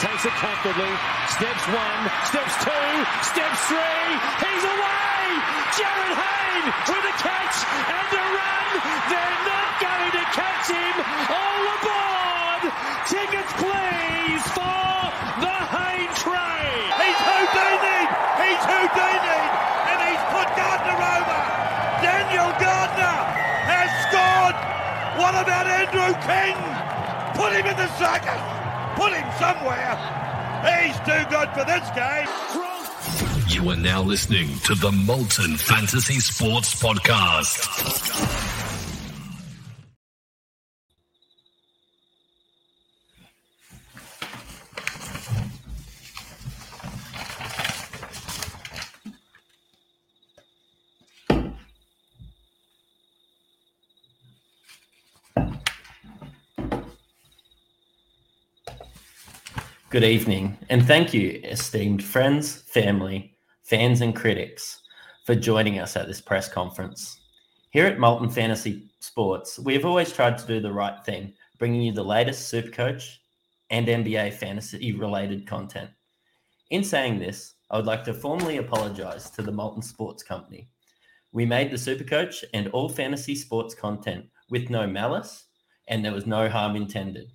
takes it comfortably. Steps one, steps two, steps three. He's away. Jarryd Hayne with a catch and a run. They're not going to catch him. All aboard. Tickets, please, for the Hayne train. He's Houdini! He's Houdini! And he's put Gardner over! Daniel Gardner has scored! What about Andrew King? Put him in the circus! Put him somewhere! He's too good for this game! You are now listening to the Molten Fantasy Sports Podcast. Good evening, and thank you, esteemed friends, family, fans, and critics, for joining us at this press conference. Here at Molten Fantasy Sports, we have always tried to do the right thing, bringing you the latest Supercoach and NBA fantasy related content. In saying this, I would like to formally apologize to the Molten Sports Company. We made the Supercoach and all fantasy sports content with no malice, and there was no harm intended.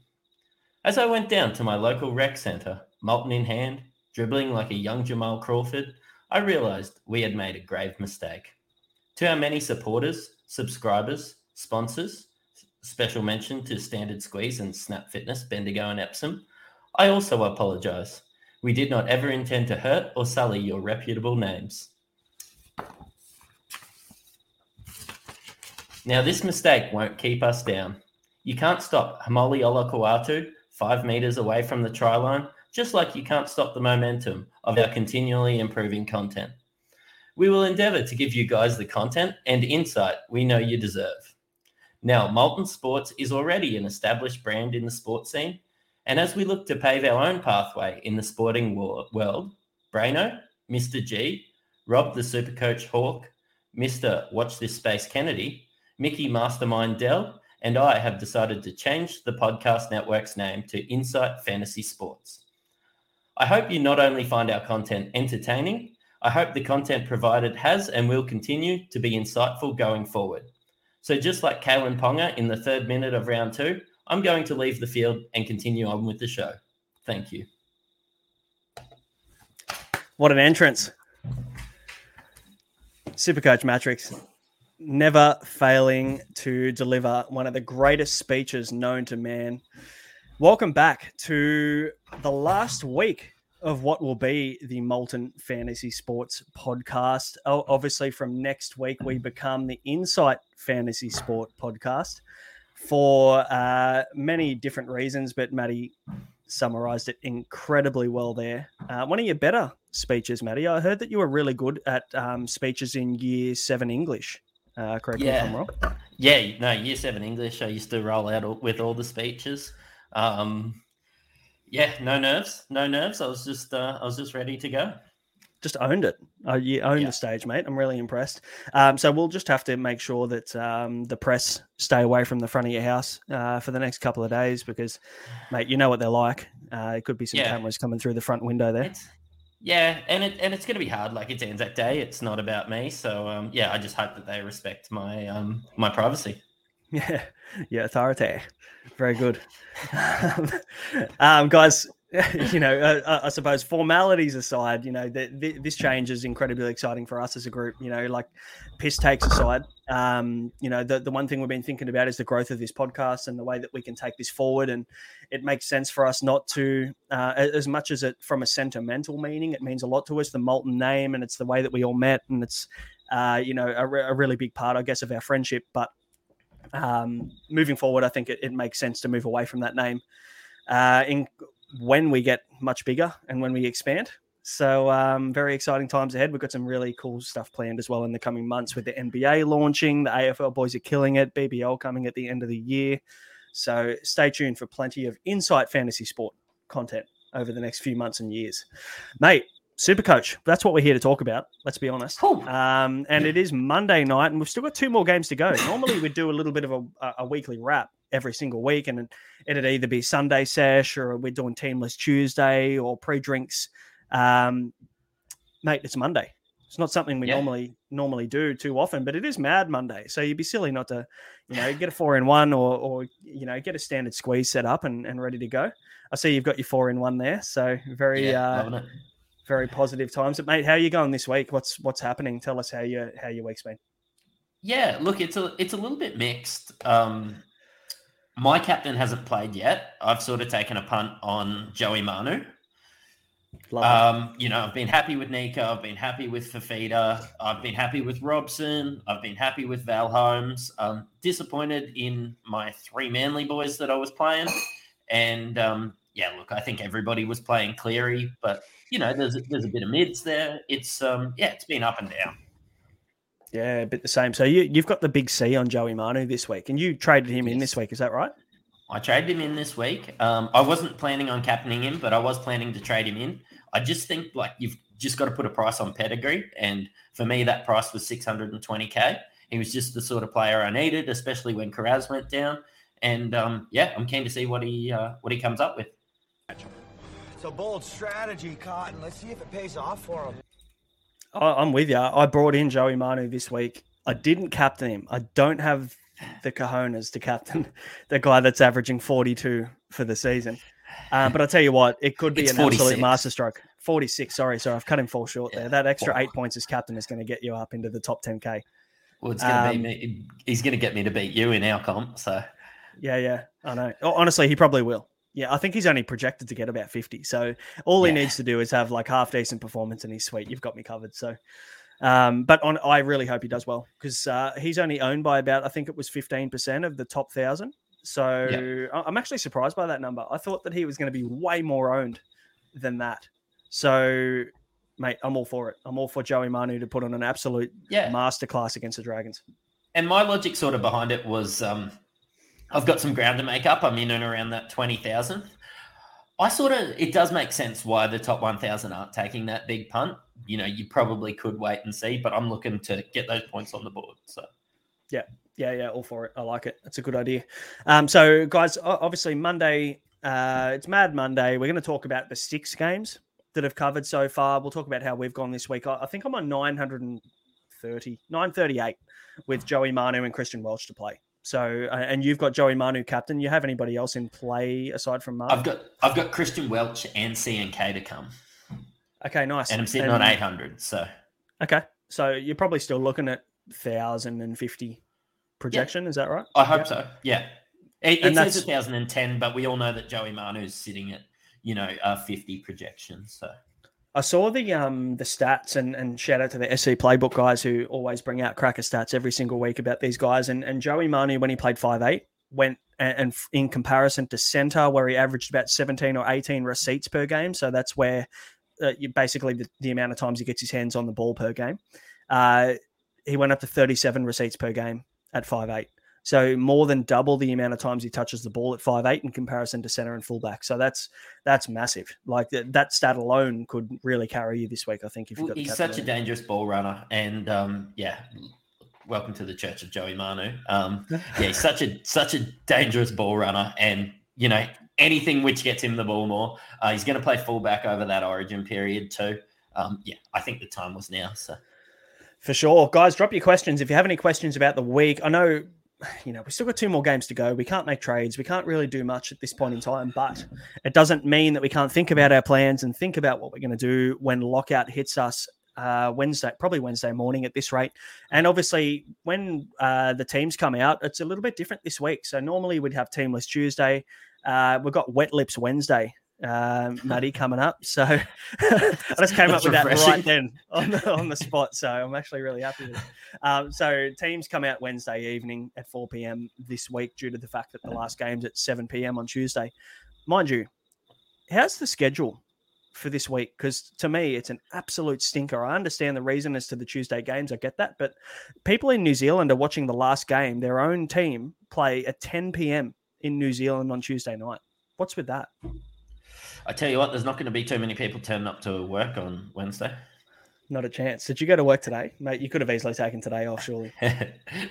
As I went down to my local rec centre, Molten in hand, dribbling like a young Jamal Crawford, I realised we had made a grave mistake. To our many supporters, subscribers, sponsors, special mention to Standard Squeeze and Snap Fitness, Bendigo and Epsom, I also apologise. We did not ever intend to hurt or sully your reputable names. Now, this mistake won't keep us down. You can't stop Haumole Olakau'atu five meters away from the try line, just like you can't stop the momentum of our continually improving content. We will endeavor to give you guys the content and insight we know you deserve. Now, Molten Sports is already an established brand in the sports scene, and as we look to pave our own pathway in the sporting world, Braino, Mr. G, Rob the Supercoach Hawk, Mr. Watch This Space Kennedy, Mickey Mastermind Dell, and I have decided to change the podcast network's name to Insight Fantasy Sports. I hope you not only find our content entertaining, I hope the content provided has and will continue to be insightful going forward. So, just like Kalyn Ponga in the third minute of round two, I'm going to leave the field and continue on with the show. Thank you. What an entrance. Supercoach Mattrix never failing to deliver one of the greatest speeches known to man. Welcome back to the last week of what will be the Molten Fantasy Sports podcast. Obviously, from next week, we become the Insight Fantasy Sport podcast. for uh, many different reasons, but Matty summarized it incredibly well there. Uh, one of your better speeches, Matty. I heard that you were really good at um, speeches in year seven English. Uh, correct me if I'm Yeah. wrong. Yeah, no, year seven English. I used to roll out all- with all the speeches. Um, yeah, no nerves, no nerves. I was just, uh, I was just ready to go. Just owned it. Uh, you owned Yeah. the stage, mate. I'm really impressed. Um, so we'll just have to make sure that um, the press stay away from the front of your house uh, for the next couple of days because, mate, you know what they're like. Uh, it could be some Yeah. cameras coming through the front window there. It's, yeah, and it and it's going to be hard. Like it's Anzac Day. It's not about me. So um, yeah, I just hope that they respect my um, my privacy. Yeah, yeah, authority. Very good. um, guys, you know, uh, I suppose formalities aside, you know, th- th- this change is incredibly exciting for us as a group. You know, like piss takes aside, um, you know, the, the one thing we've been thinking about is the growth of this podcast and the way that we can take this forward. And it makes sense for us not to, uh, as much as it from a sentimental meaning, it means a lot to us, the Molten name, and it's the way that we all met. And it's, uh, you know, a, re- a really big part, I guess, of our friendship. But um, moving forward, I think it, it makes sense to move away from that name uh, in when we get much bigger and when we expand. So um, very exciting times ahead. We've got some really cool stuff planned as well in the coming months with the NBA launching. The AFL boys are killing it. BBL coming at the end of the year. So stay tuned for plenty of insight fantasy sport content over the next few months and years, mate. Super coach. That's what we're here to talk about. Let's be honest. Cool. Um, and it is Monday night, and we've still got two more games to go. Normally, we do a little bit of a, a weekly wrap every single week, and it'd either be Sunday sesh or we're doing Teamless Tuesday or pre drinks. Um, mate, it's Monday. It's not something we Yeah. normally normally do too often, but it is Mad Monday. So you'd be silly not to, you know, get a four in one or or you know get a standard squeeze set up and, and ready to go. I see you've got your four in one there, so very Yeah, uh, very positive times. But mate, how are you going this week? What's what's happening? Tell us how your how your week's been. Yeah, look, it's a it's a little bit mixed. Um, my captain hasn't played yet. I've sort of taken a punt on Joey Manu. Um, you know, I've been happy with Nika. I've been happy with Fifita. I've been happy with Robson. I've been happy with Val Holmes. Um, disappointed in my three Manly boys that I was playing. And um, yeah, look, I think everybody was playing Cleary, but you know, there's there's a bit of mids there. It's um, yeah, it's been up and down. Yeah, a bit the same. So you you've got the big C on Joey Manu this week, and you traded him in this week. Is that right? I traded him in this week. Um, I wasn't planning on captaining him, but I was planning to trade him in. I just think like you've just got to put a price on pedigree, and for me, that price was 620k. He was just the sort of player I needed, especially when Carraz went down. And um, yeah, I'm keen to see what he uh, what he comes up with. It's a bold strategy, Cotton. Let's see if it pays off for him. I'm with you. I brought in Joey Manu this week. I didn't captain him. I don't have the cojones to captain the guy that's averaging 42 for the season. Um, but I'll tell you what, it could be It's an absolute 46. masterstroke. 46. Sorry, sorry, I've cut him fall short there. That extra eight points as captain is going to get you up into the top 10k. Well, it's gonna Um, be me. He's gonna get me to beat you in our comp. So Yeah, yeah, I know. Honestly, he probably will. Yeah, I think he's only projected to get about 50. So all he needs to do is have like half decent performance and he's sweet. You've got me covered. So, um, but on, I really hope he does well because uh, he's only owned by about, I think it was 15% of the top thousand. So I- I'm actually surprised by that number. I thought that he was going to be way more owned than that. So, mate, I'm all for it. I'm all for Joey Manu to put on an absolute Yeah. masterclass against the Dragons. and my logic sort of behind it was um, I've got some ground to make up. I'm in and around that 20,000. I sort of, it does make sense why the top 1,000 aren't taking that big punt. You know, you probably could wait and see, but I'm looking to get those points on the board. So, Yeah, yeah, yeah, all for it. I like it. That's a good idea. Um, so, guys, obviously Monday, uh, it's Mad Monday. We're going to talk about the six games that have covered so far. We'll talk about how we've gone this week. I, I think I'm on 930, 938 with Joey Manu and Christian Welch to play. So, uh, and you've got Joey Manu captain. You have anybody else in play aside from Manu? I've got I've got Christian Welch and CNK to come, okay, nice. and I'm sitting And- on 800. So, Okay, so you're probably still looking at thousand and fifty projection. Is that right? I hope Yeah. so. Yeah. It, And it that's- says 1010, but we all know that Joey Manu's sitting at, you know, uh, 50 projection. So, I saw the um the stats and and shout out to the SC Playbook guys who always bring out cracker stats every single week about these guys and and Joey Manu when he played five eight went and, and in comparison to center, where he averaged about 17 or 18 receipts per game. So that's where uh, you basically the, the amount of times he gets his hands on the ball per game. Uh, he went up to 37 receipts per game at 5'8. So more than double the amount of times he touches the ball at 5'8 in comparison to center and fullback. So that's that's massive. Like that, that stat alone could really carry you this week, I think, if you Well, got he's such a dangerous ball runner, and um, yeah, welcome to the Church of Joey Manu. Um, yeah, he's such a such a dangerous ball runner, and you know anything which gets him the ball more. Uh, he's going to play fullback over that Origin period too. Um, yeah, I think the time was now. So For sure. Guys, drop your questions. If you have any questions about the week, I know, you know, we still got two more games to go. We can't make trades. We can't really do much at this point in time, but it doesn't mean that we can't think about our plans and think about what we're going to do when lockout hits us uh, Wednesday, probably Wednesday morning at this rate. And obviously, when uh, the teams come out, it's a little bit different this week. So normally we'd have Teamless Tuesday. Uh, we've got Wet Lips Wednesday, um, Maddie coming up. So I just came That's up with that right then on the, on the spot. So I'm actually really happy with it. Um, so teams come out Wednesday evening at 4 p.m. this week due to the fact that the last game's at 7 p.m. on Tuesday. Mind you, how's the schedule for this week? Because to me, it's an absolute stinker. I understand the reason as to the Tuesday games. I get that. But people in New Zealand are watching the last game, their own team play at 10 p.m. in New Zealand on Tuesday night. What's with that? I tell you what, there's not going to be too many people turning up to work on Wednesday. Not a chance. Did you go to work today, mate? You could have easily taken today off, surely. no,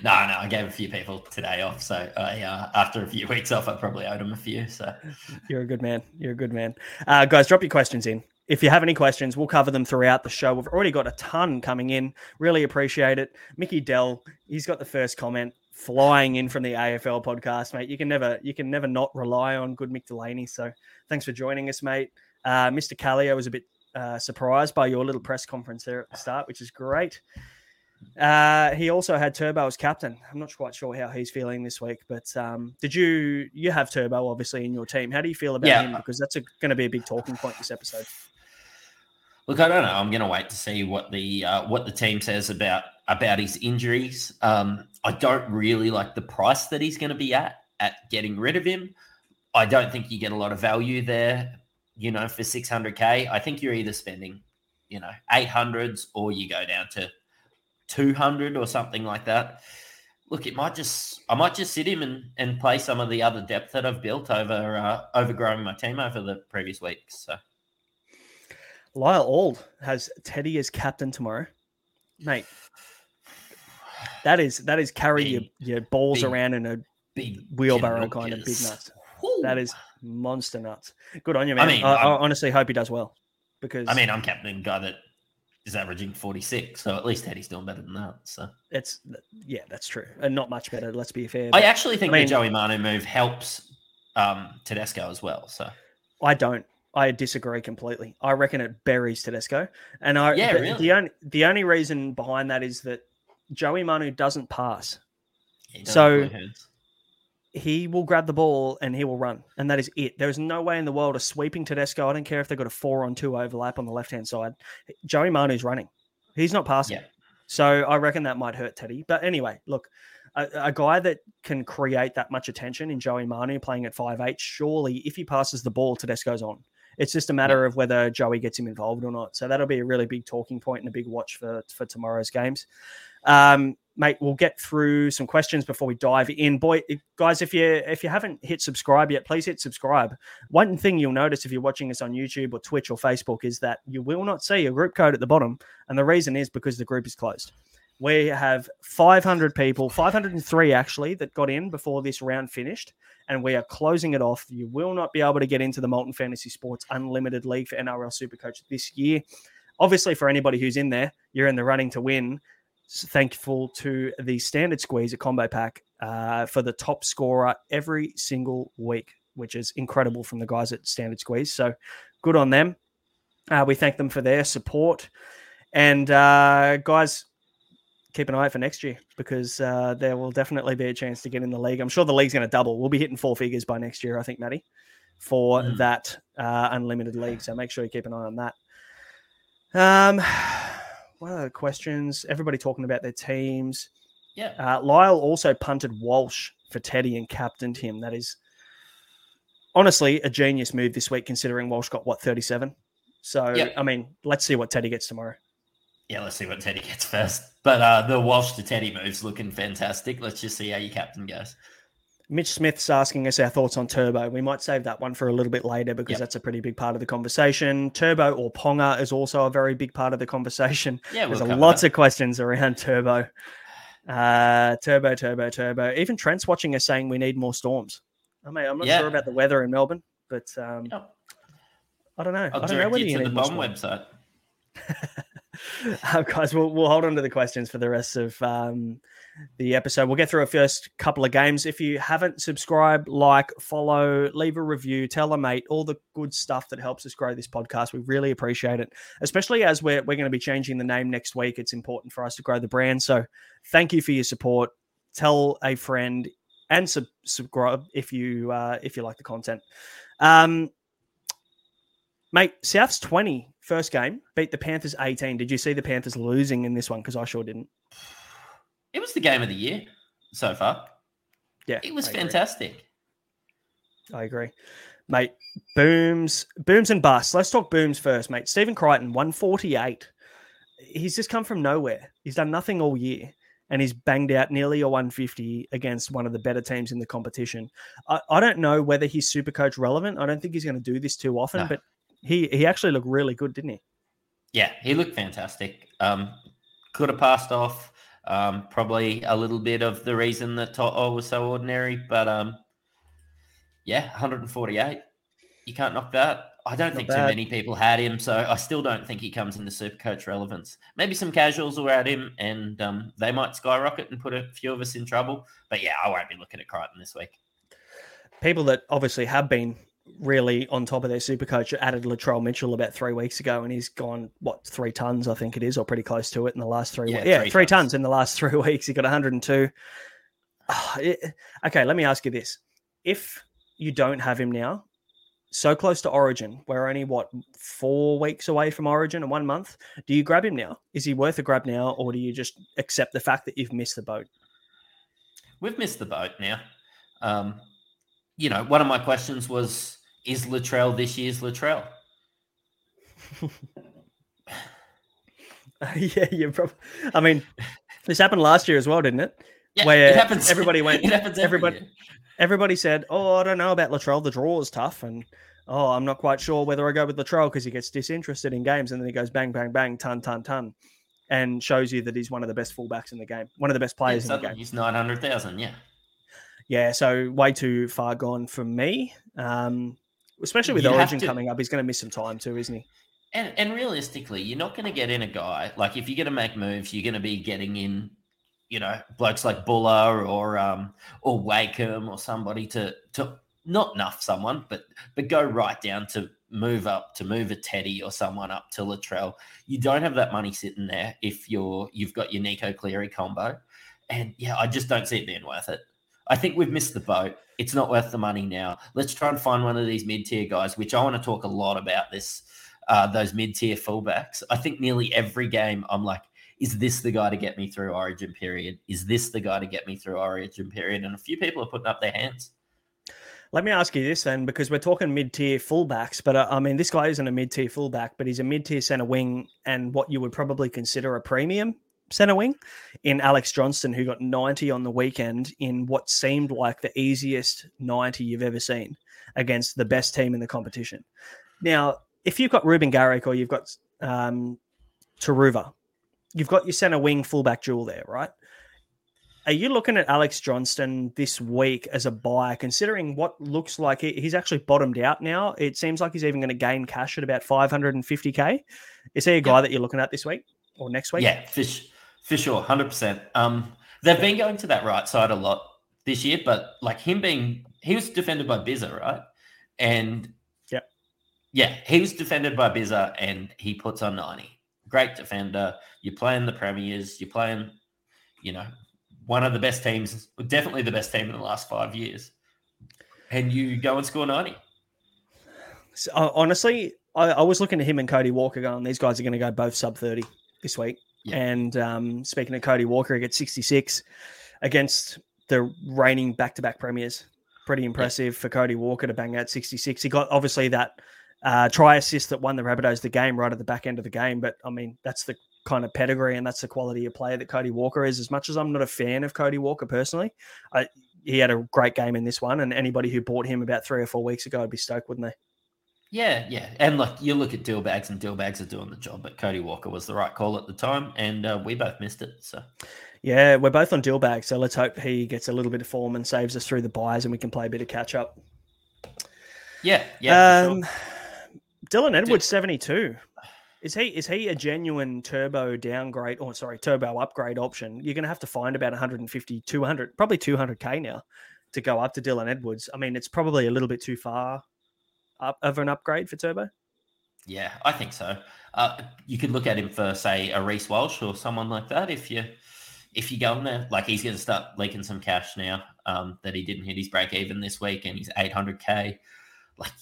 no, I gave a few people today off. So I, uh, after a few weeks off, I probably owed them a few. So You're a good man. You're a good man. Uh, guys, drop your questions in. If you have any questions, we'll cover them throughout the show. We've already got a ton coming in. Really appreciate it. Mickey Dell, he's got the first comment flying in from the AFL podcast, mate. You can never you can never not rely on good Mick Delaney. So thanks for joining us, mate. Uh, Mr. Callio was a bit uh, surprised by your little press conference there at the start, which is great. Uh, he also had Turbo as captain. I'm not quite sure how he's feeling this week, but um, did you you have Turbo obviously in your team? How do you feel about Yeah. him? Because that's going to be a big talking point this episode. Look, I don't know. I'm going to wait to see what the uh, what the team says about about his injuries. Um, I don't really like the price that he's going to be at at getting rid of him. I don't think you get a lot of value there. You know, for 600k, I think you're either spending, you know, 800s or you go down to 200 or something like that. Look, it might just I might just sit him and, and play some of the other depth that I've built over uh, over growing my team over the previous weeks. So. Lyle Ald has Teddy as captain tomorrow, mate. That is that is carry your, Big- your balls big- around in a big wheelbarrow kind of big nuts. That is monster nuts. Good on you, man. I, mean, I I'm- honestly hope he does well because I mean, I'm captaining a guy that is averaging 46, so at least Eddie's doing better than that. So it's yeah, that's true, and not much better. Let's be fair. I actually think I mean- the Joey Manu move helps um, Tedesco as well. So I don't. I disagree completely. I reckon it buries Tedesco, and I Yeah, the, really? the only the only reason behind that is that Joey Manu doesn't pass. he So- he will grab the ball and he will run, and that is it. There is no way in the world of sweeping Tedesco. I don't care if they've got a four on two overlap on the left hand side. Joey Manu's running. He's not passing. Yeah. So I reckon that might hurt Teddy. But anyway, look, a, a guy that can create that much attention in Joey Manu playing at five eight, surely if he passes the ball, Tedesco's on. It's just a matter of whether Joey gets him involved or not. So that'll be a really big talking point and a big watch for for tomorrow's games. Um, mate, we'll get through some questions before we dive in. Boy, guys, if you if you haven't hit subscribe yet, please hit subscribe. One thing you'll notice if you're watching us on YouTube or Twitch or Facebook is that you will not see a group code at the bottom, and the reason is because the group is closed. We have 500 people, 503 actually, that got in before this round finished, and we are closing it off. You will not be able to get into the Molten Fantasy Sports Unlimited League for NRL Supercoach this year. Obviously, for anybody who's in there, you're in the running to win. S- Thankful to the Standard Squeeze at Combo Pack uh, for the top scorer every single week, which is incredible from the guys at Standard Squeeze. So good on them. Uh, we thank them for their support. And uh, guys, keep an eye out for next year because uh, there will definitely be a chance to get in the league. I'm sure the league's going to double. We'll be hitting four figures by next year, I think, Matty, for Mm. that uh, unlimited league. So make sure you keep an eye on that. Um, what are the questions? Everybody talking about their teams. Yeah. Uh, Lyle also punted Walsh for Teddy and captained him. That is honestly a genius move this week, considering Walsh got what thirty seven. So Yep. I mean, let's see what Teddy gets tomorrow. Yeah, let's see what Teddy gets first. But uh, the Walsh to Teddy moves looking fantastic. Let's just see how your captain goes. Mitch Smith's asking us our thoughts on Turbo. We might save that one for a little bit later because Yep. that's a pretty big part of the conversation. Turbo or Ponga is also a very big part of the conversation. Yeah, we'll There's lots that. of questions around Turbo. Uh, turbo, Turbo, Turbo. Even Trent's watching us saying we need more storms. I mean, I'm not Yeah. sure about the weather in Melbourne, but um, Yep. I don't know. I'll I don't know direct whether you you to the need more bomb storms. website. uh, guys, we'll, we'll hold on to the questions for the rest of um, the episode. We'll get through a first couple of games. If you haven't subscribed, like, follow, leave a review, tell a mate, all the good stuff that helps us grow this podcast. We really appreciate it, especially as we're, we're going to be changing the name next week. It's important for us to grow the brand. So thank you for your support. Tell a friend and sub- subscribe if you uh, if you like the content. Um, mate, South's 20 first game beat the Panthers 18. Did you see the Panthers losing in this one? Because I sure didn't. It was the game of the year so far. Yeah, It was I agree. fantastic. I agree, mate. Booms, booms and busts. Let's talk booms first, mate. Stephen Crichton, 148. He's just come from nowhere. He's done nothing all year, and he's banged out nearly a 150 against one of the better teams in the competition. I, I don't know whether he's super coach relevant. I don't think he's going to do this too often, No. but he he actually looked really good, didn't he? Yeah, he looked fantastic. Um, could have passed off. Um, probably a little bit of the reason that To'o was so ordinary, but um, yeah, 148. You can't knock that. I don't Not think bad. too many people had him, so I still don't think he comes into super coach relevance. Maybe some casuals will add him, and um, they might skyrocket and put a few of us in trouble. But yeah, I won't be looking at Crichton this week. people that obviously have been really on top of their super coach added Latrell Mitchell about three weeks ago, and he's gone what three tons, I think it is, or pretty close to it in the last three. Yeah, weeks. yeah three three tons. tons in the last three weeks. He got 102. Ah, it- okay, let me ask you this: If you don't have him now, so close to Origin, we're only what four weeks away from Origin in one month. Do you grab him now? Is he worth a grab now, or do you just accept the fact that you've missed the boat? We've missed the boat now. Um, you know, one of my questions was, is Latrell this year's Latrell? yeah, you probably. I mean, this happened last year as well, didn't it? Yeah, Where it happens. everybody went- It happens. Every everybody- year. Everybody said, "Oh, I don't know about Latrell. The draw is tough, and oh, I'm not quite sure whether I go with Latrell because he gets disinterested in games, and then he goes bang, bang, bang, ton, ton, ton, and shows you that he's one of the best fullbacks in the game, one of the best Yeah, players in the game." he's nine hundred thousand. Yeah, Yeah, so way too far gone for me. Um, especially with You Origin to- coming up, he's going to miss some time too, isn't he? and and realistically, you're not going to get in a guy like if you're going to make moves, you're going to be getting in, you know, blokes like Buller or um or Wakeham or somebody to to not nuff someone, but but go right down to move up to move a Teddy or someone up to Latrell. You don't have that money sitting there if you're you've got your Nico Cleary combo, and yeah, I just don't see it being worth it. I think we've missed the boat. It's not worth the money now. Let's try and find one of these mid tier guys, which I want to talk a lot about this. Uh, those mid tier fullbacks. I think nearly every game I'm like, is this the guy to get me through Origin period? Is this the guy to get me through Origin period? And a few people are putting up their hands. Let me ask you this then, because we're talking mid-tier fullbacks, but uh, I mean, this guy isn't a mid-tier fullback, but he's a mid-tier center wing, and what you would probably consider a premium center wing in Alex Johnston, who got 90 on the weekend in what seemed like the easiest 90 you've ever seen against the best team in the competition. Now, if you've got Ruben Garrick or you've got um, Turuva, you've got your center wing fullback duel there, right? Are you looking at Alex Johnston this week as a buy, considering what looks like he- he's actually bottomed out now? It seems like he's even going to gain cash at about 550k. Is he a guy that you're looking at this week or next week? Yeah, for, for sure, hundred percent. Um, they've been going to that right side a lot this year, but like him being, he was defended by Bizza, right? And yeah, yeah, he was defended by Bizza, and he puts on ninety. Great defender. You're playing the premiers. You're playing, you know, one of the best teams, definitely the best team in the last five years, and you go and score ninety. So, uh, honestly, I, I was looking at him and Cody Walker going, these guys are going to go both sub 30 this week. Yeah. And um, speaking of Cody Walker, he gets 66 against the reigning back-to-back premiers. Pretty impressive for Cody Walker to bang out 66. He got obviously that uh, try assist that won the Rabbitohs the game right at the back end of the game. But I mean, that's the kind of pedigree and that's the quality of player that Cody Walker is. As much as I'm not a fan of Cody Walker personally, I, he had a great game in this one. And anybody who bought him about three or four weeks ago would be stoked, wouldn't they? Yeah, yeah. And look, you look at deal bags and deal bags are doing the job, but Cody Walker was the right call at the time, and uh, we both missed it. So, yeah, we're both on deal bags. So let's hope he gets a little bit of form and saves us through the buys and we can play a bit of catch up. Yeah, yeah. Um, sure. Dylan Edwards, 72. Is he is he a genuine turbo downgrade or sorry, turbo upgrade option? You're going to have to find about 150, 200, probably 200k now to go up to Dylan Edwards. I mean, it's probably a little bit too far up of an upgrade for Turbo? Yeah, I think so. Uh, you could look at him for say a Reece Walsh or someone like that if you if you go in there. Like he's going to start leaking some cash now um, that he didn't hit his break even this week, and he's 800k. Like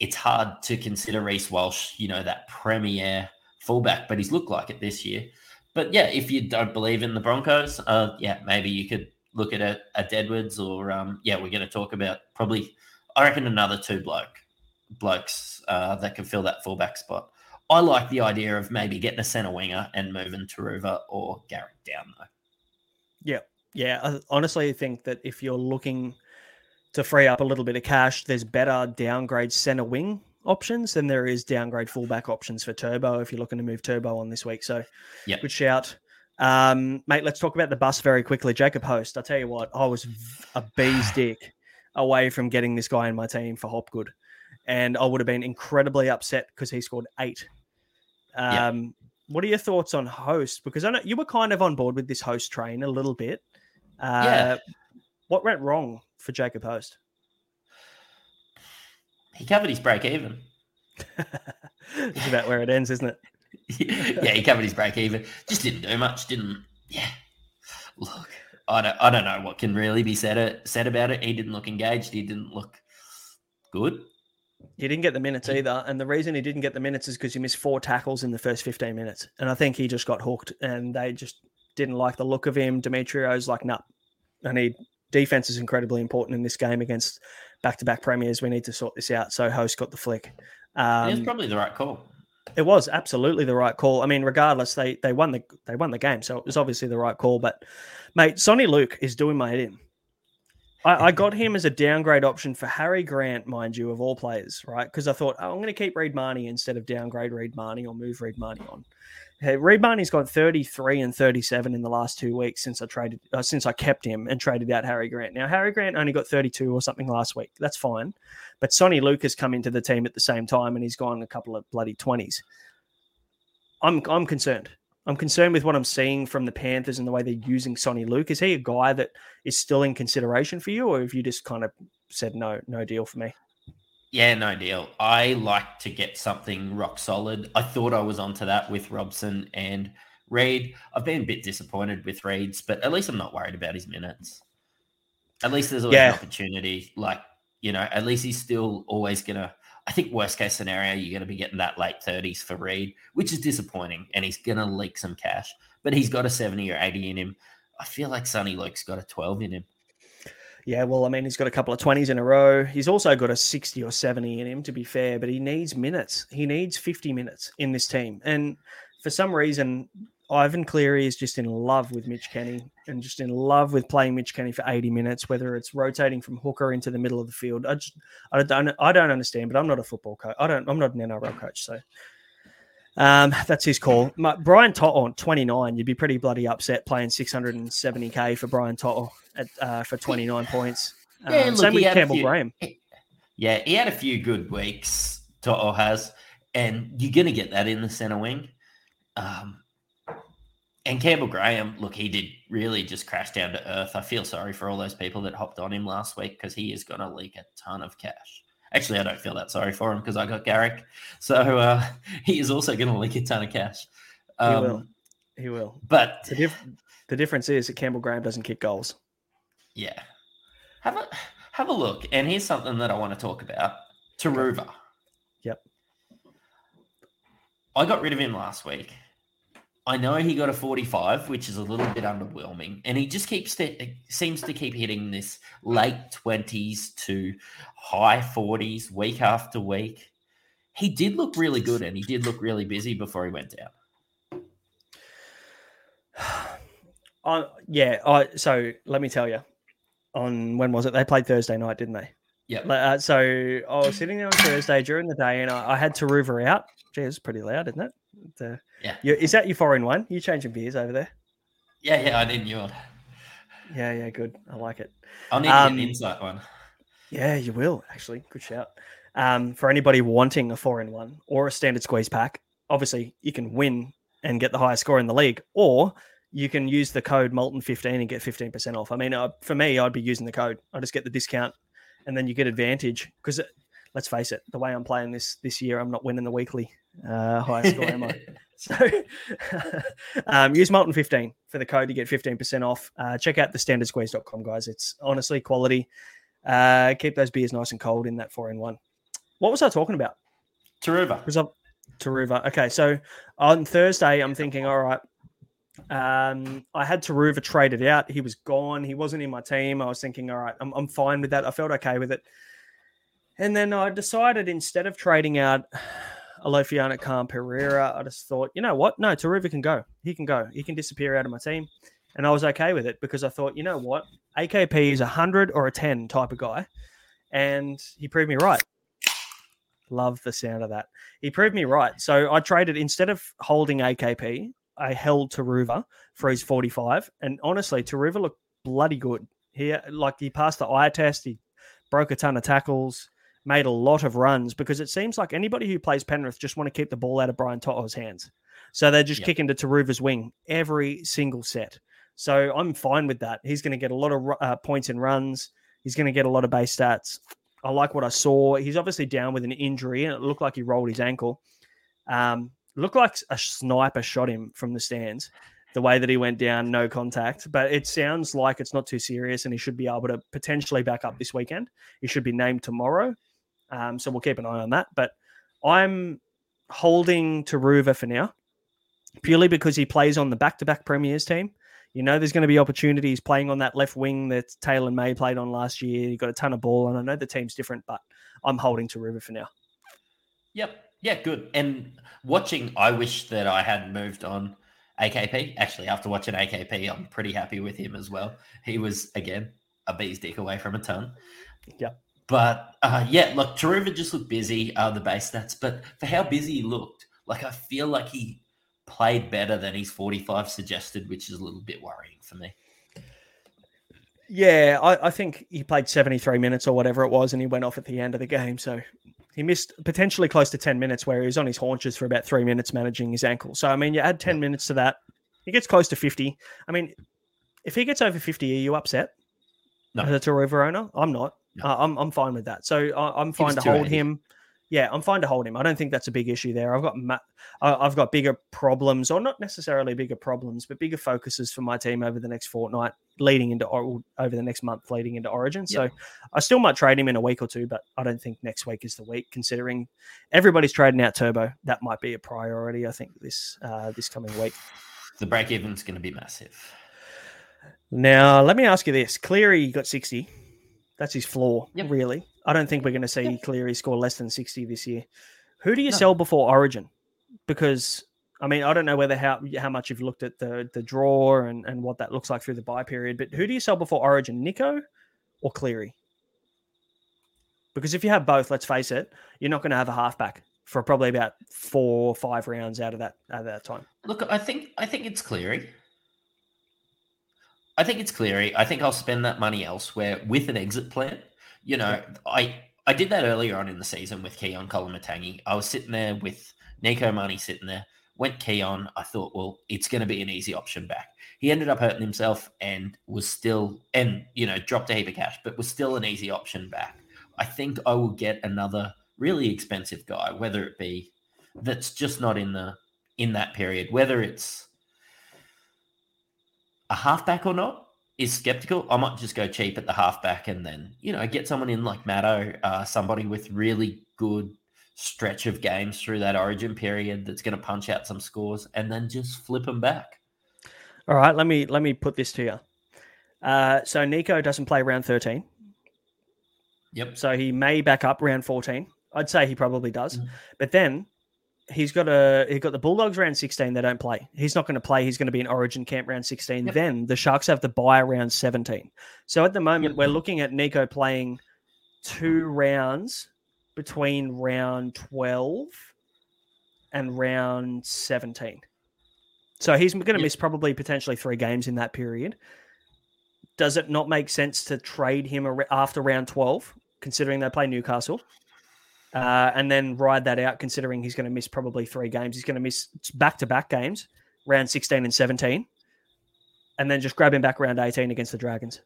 it's hard to consider Reece Walsh, you know, that premier fullback, but he's looked like it this year. But yeah, if you don't believe in the Broncos, uh, yeah, maybe you could look at a, a Deadwoods or um, yeah, we're going to talk about probably I reckon another two bloke blokes uh, that can fill that fullback spot. I like the idea of maybe getting a centre winger and moving Turuva or Garrick down though. Yeah, yeah. I honestly think that if you're looking to free up a little bit of cash, there's better downgrade centre wing options than there is downgrade fullback options for Turbo if you're looking to move Turbo on this week. So, yeah, good shout. Um, mate, let's talk about the bus very quickly. Jacob Host, I tell you what, I was a bee's dick away from getting this guy in my team for Hopgood. And I would have been incredibly upset because he scored eight. Um, yeah. What are your thoughts on host? Because I know you were kind of on board with this host train a little bit. Uh, yeah. What went wrong for Jacob Host? He covered his break even. it's about where it ends, isn't it? yeah, he covered his break even. Just didn't do much. Didn't. Yeah. Look, I don't, I don't know what can really be said said about it. He didn't look engaged. He didn't look good. He didn't get the minutes either, and the reason he didn't get the minutes is because he missed four tackles in the first fifteen minutes, and I think he just got hooked, and they just didn't like the look of him. Demetriou's like, nah, I need defense is incredibly important in this game against back-to-back premiers. We need to sort this out. So host got the flick. Um, it's probably the right call. It was absolutely the right call. I mean, regardless, they they won the they won the game, so it was obviously the right call. But mate, Soni Luke is doing my head in. I, I got him as a downgrade option for Harry Grant, mind you, of all players, right? Because I thought oh, I'm going to keep Reed Mahoney instead of downgrade Reed Mahoney or move Reed Mahoney on. Hey, Reed Mahoney's got 33 and 37 in the last two weeks since I traded uh, since I kept him and traded out Harry Grant. Now Harry Grant only got 32 or something last week. That's fine, but Soni Luke has come into the team at the same time and he's gone a couple of bloody 20s. I'm I'm concerned. I'm concerned with what I'm seeing from the Panthers and the way they're using Soni Luke. Is he a guy that is still in consideration for you, or have you just kind of said no, no deal for me? Yeah, no deal. I like to get something rock solid. I thought I was onto that with Robson and Reed. I've been a bit disappointed with Reed's, but at least I'm not worried about his minutes. At least there's always yeah. an opportunity. Like, you know, at least he's still always gonna I think worst case scenario, you're going to be getting that late 30s for Reed, which is disappointing. And he's going to leak some cash, but he's got a 70 or 80 in him. I feel like Soni Luke's got a 12 in him. Yeah, well, I mean, he's got a couple of 20s in a row. He's also got a 60 or 70 in him, to be fair, but he needs minutes. He needs 50 minutes in this team. And for some reason, Ivan Cleary is just in love with Mitch Kenny and just in love with playing Mitch Kenny for 80 minutes, whether it's rotating from hooker into the middle of the field. I just, I don't, I don't understand, but I'm not a football coach. I don't, I'm not an NRL coach. So um, that's his call. My, Brian To'o, 29, you'd be pretty bloody upset playing 670K for Brian To'o at, uh, for 29 points. Yeah, um, look, same with Campbell few, Graham. Yeah, he had a few good weeks, To'o has, and you're going to get that in the center wing. Um, and Campbell Graham, look, he did really just crash down to earth. I feel sorry for all those people that hopped on him last week because he is going to leak a ton of cash. Actually, I don't feel that sorry for him because I got Garrick. So uh, he is also going to leak a ton of cash. Um, he will. He will. But the, dif- the difference is that Campbell Graham doesn't kick goals. Yeah. Have a have a look. And here's something that I want to talk about. Turuva. Yep. I got rid of him last week. I know he got a 45, which is a little bit underwhelming, and he just keeps to, seems to keep hitting this late 20s to high 40s week after week. He did look really good, and he did look really busy before he went down. Uh, yeah. I, so let me tell you, on when was it? They played Thursday night, didn't they? Yeah. Uh, so I was sitting there on Thursday during the day, and I, I had Turuva out. Gee, it's pretty loud, isn't it? The, Yeah. you, is that your foreign one? You changing beers over there? Yeah, yeah, I need you on. Yeah, yeah, good. I like it. I'll need Um, an insight one. Yeah, you will actually. Good shout. Um, for anybody wanting a four in one or a standard squeeze pack, obviously you can win and get the highest score in the league, or you can use the code Molten15 and get 15% off. I mean, uh, for me, I'd be using the code. I just get the discount and then you get advantage because let's face it, the way I'm playing this this year, I'm not winning the weekly uh, highest score, am I? So um, use Molten15 for the code to get 15% off. Uh, check out the standardsqueeze.com, guys. It's honestly quality. Uh, keep those beers nice and cold in that four in one. What was I talking about? Turuva. Was Turuva. Okay, so on Thursday, I'm thinking, all right. Um, I had Turuva traded out. He was gone. He wasn't in my team. I was thinking, all right, I'm, I'm fine with that. I felt okay with it. And then I decided instead of trading out Alofiana Khan Pereira, I just thought, you know what? No, Turuva can go. He can go. He can disappear out of my team. And I was okay with it because I thought, you know what? AKP is a 100 or a 10 type of guy. And he proved me right. Love the sound of that. He proved me right. So I traded instead of holding AKP, I held Turuva for his 45. And honestly, Turuva looked bloody good. He like he passed the eye test, he broke a ton of tackles, made a lot of runs because it seems like anybody who plays Penrith just want to keep the ball out of Brian To'o's hands. So they're just Yep. kicking to Turuva's wing every single set. So I'm fine with that. He's going to get a lot of uh, points and runs. He's going to get a lot of base stats. I like what I saw. He's obviously down with an injury, and it looked like he rolled his ankle. Um, looked like a sniper shot him from the stands. The way that he went down, no contact, but it sounds like it's not too serious, and he should be able to potentially back up this weekend. He should be named tomorrow, um, so we'll keep an eye on that. But I'm holding Turuva for now, purely because he plays on the back-to-back premiers team. You know, there's going to be opportunities playing on that left wing that Taylor May played on last year. He got a ton of ball, and I know the team's different, but I'm holding Turuva for now. Yep. Yeah, good. And watching, I wish that I had moved on AKP. Actually, after watching AKP, I'm pretty happy with him as well. He was, again, a bee's dick away from a ton. Yep. But uh, yeah, look, Turuva just looked busy, uh, the base stats. But for how busy he looked, like I feel like he played better than his 45 suggested, which is a little bit worrying for me. Yeah, I, I think he played 73 minutes or whatever it was, and he went off at the end of the game. So he missed potentially close to 10 minutes where he was on his haunches for about three minutes managing his ankle. So, I mean, you add 10 minutes to that, he gets close to 50. I mean, if he gets over 50, are you upset? No. As a Turuva owner? I'm not. Uh, I'm, I'm fine with that. So I, I'm fine to hold 280. him. Yeah, I'm fine to hold him. I don't think that's a big issue there. I've got ma- I- I've got bigger problems, or not necessarily bigger problems, but bigger focuses for my team over the next fortnight, leading into or over the next month, leading into Origin. So I still might trade him in a week or two, but I don't think next week is the week. Considering everybody's trading out Turbo, that might be a priority. I think this uh, this coming week. The break even's going to be massive. Now, let me ask you this: Cleary got sixty. That's his floor, Yep. really. I don't think we're going to see Cleary score less than sixty this year. Who do you No. sell before Origin? Because I mean, I don't know whether how how much you've looked at the the draw and and what that looks like through the buy period, but who do you sell before Origin, Nico or Cleary? Because if you have both, let's face it, you're not going to have a halfback for probably about four or five rounds out of that out of that time. Look, I think I think it's Cleary. I think it's Cleary. Eh? I think I'll spend that money elsewhere with an exit plan. You know, I I did that earlier on in the season with Keaon Koloamatangi. I was sitting there with Nico Money sitting there. Went Keaon. I thought, well, it's going to be an easy option back. He ended up hurting himself and was still and you know dropped a heap of cash, but was still an easy option back. I think I will get another really expensive guy, whether it be that's just not in the in that period, whether it's a halfback or not, is skeptical. I might just go cheap at the halfback and then, you know, get someone in like Matto, uh, somebody with really good stretch of games through that origin period that's going to punch out some scores and then just flip them back. All right, let me let me put this to you. Uh, so Nico doesn't play round 13. Yep. So he may back up round 14. I'd say he probably does. Mm. But then he's got a he got the Bulldogs round 16 they don't play. He's not going to play. He's going to be in Origin camp round 16. Yep. Then the Sharks have the bye round 17. So at the moment Yep. we're looking at Nicho playing two rounds between round 12 and round 17. So he's going to Yep. miss probably potentially three games in that period. Does it not make sense to trade him after round 12, considering they play Newcastle? Uh, and then ride that out, considering he's going to miss probably three games. He's going to miss back to back games, round 16 and 17, and then just grab him back round 18 against the Dragons.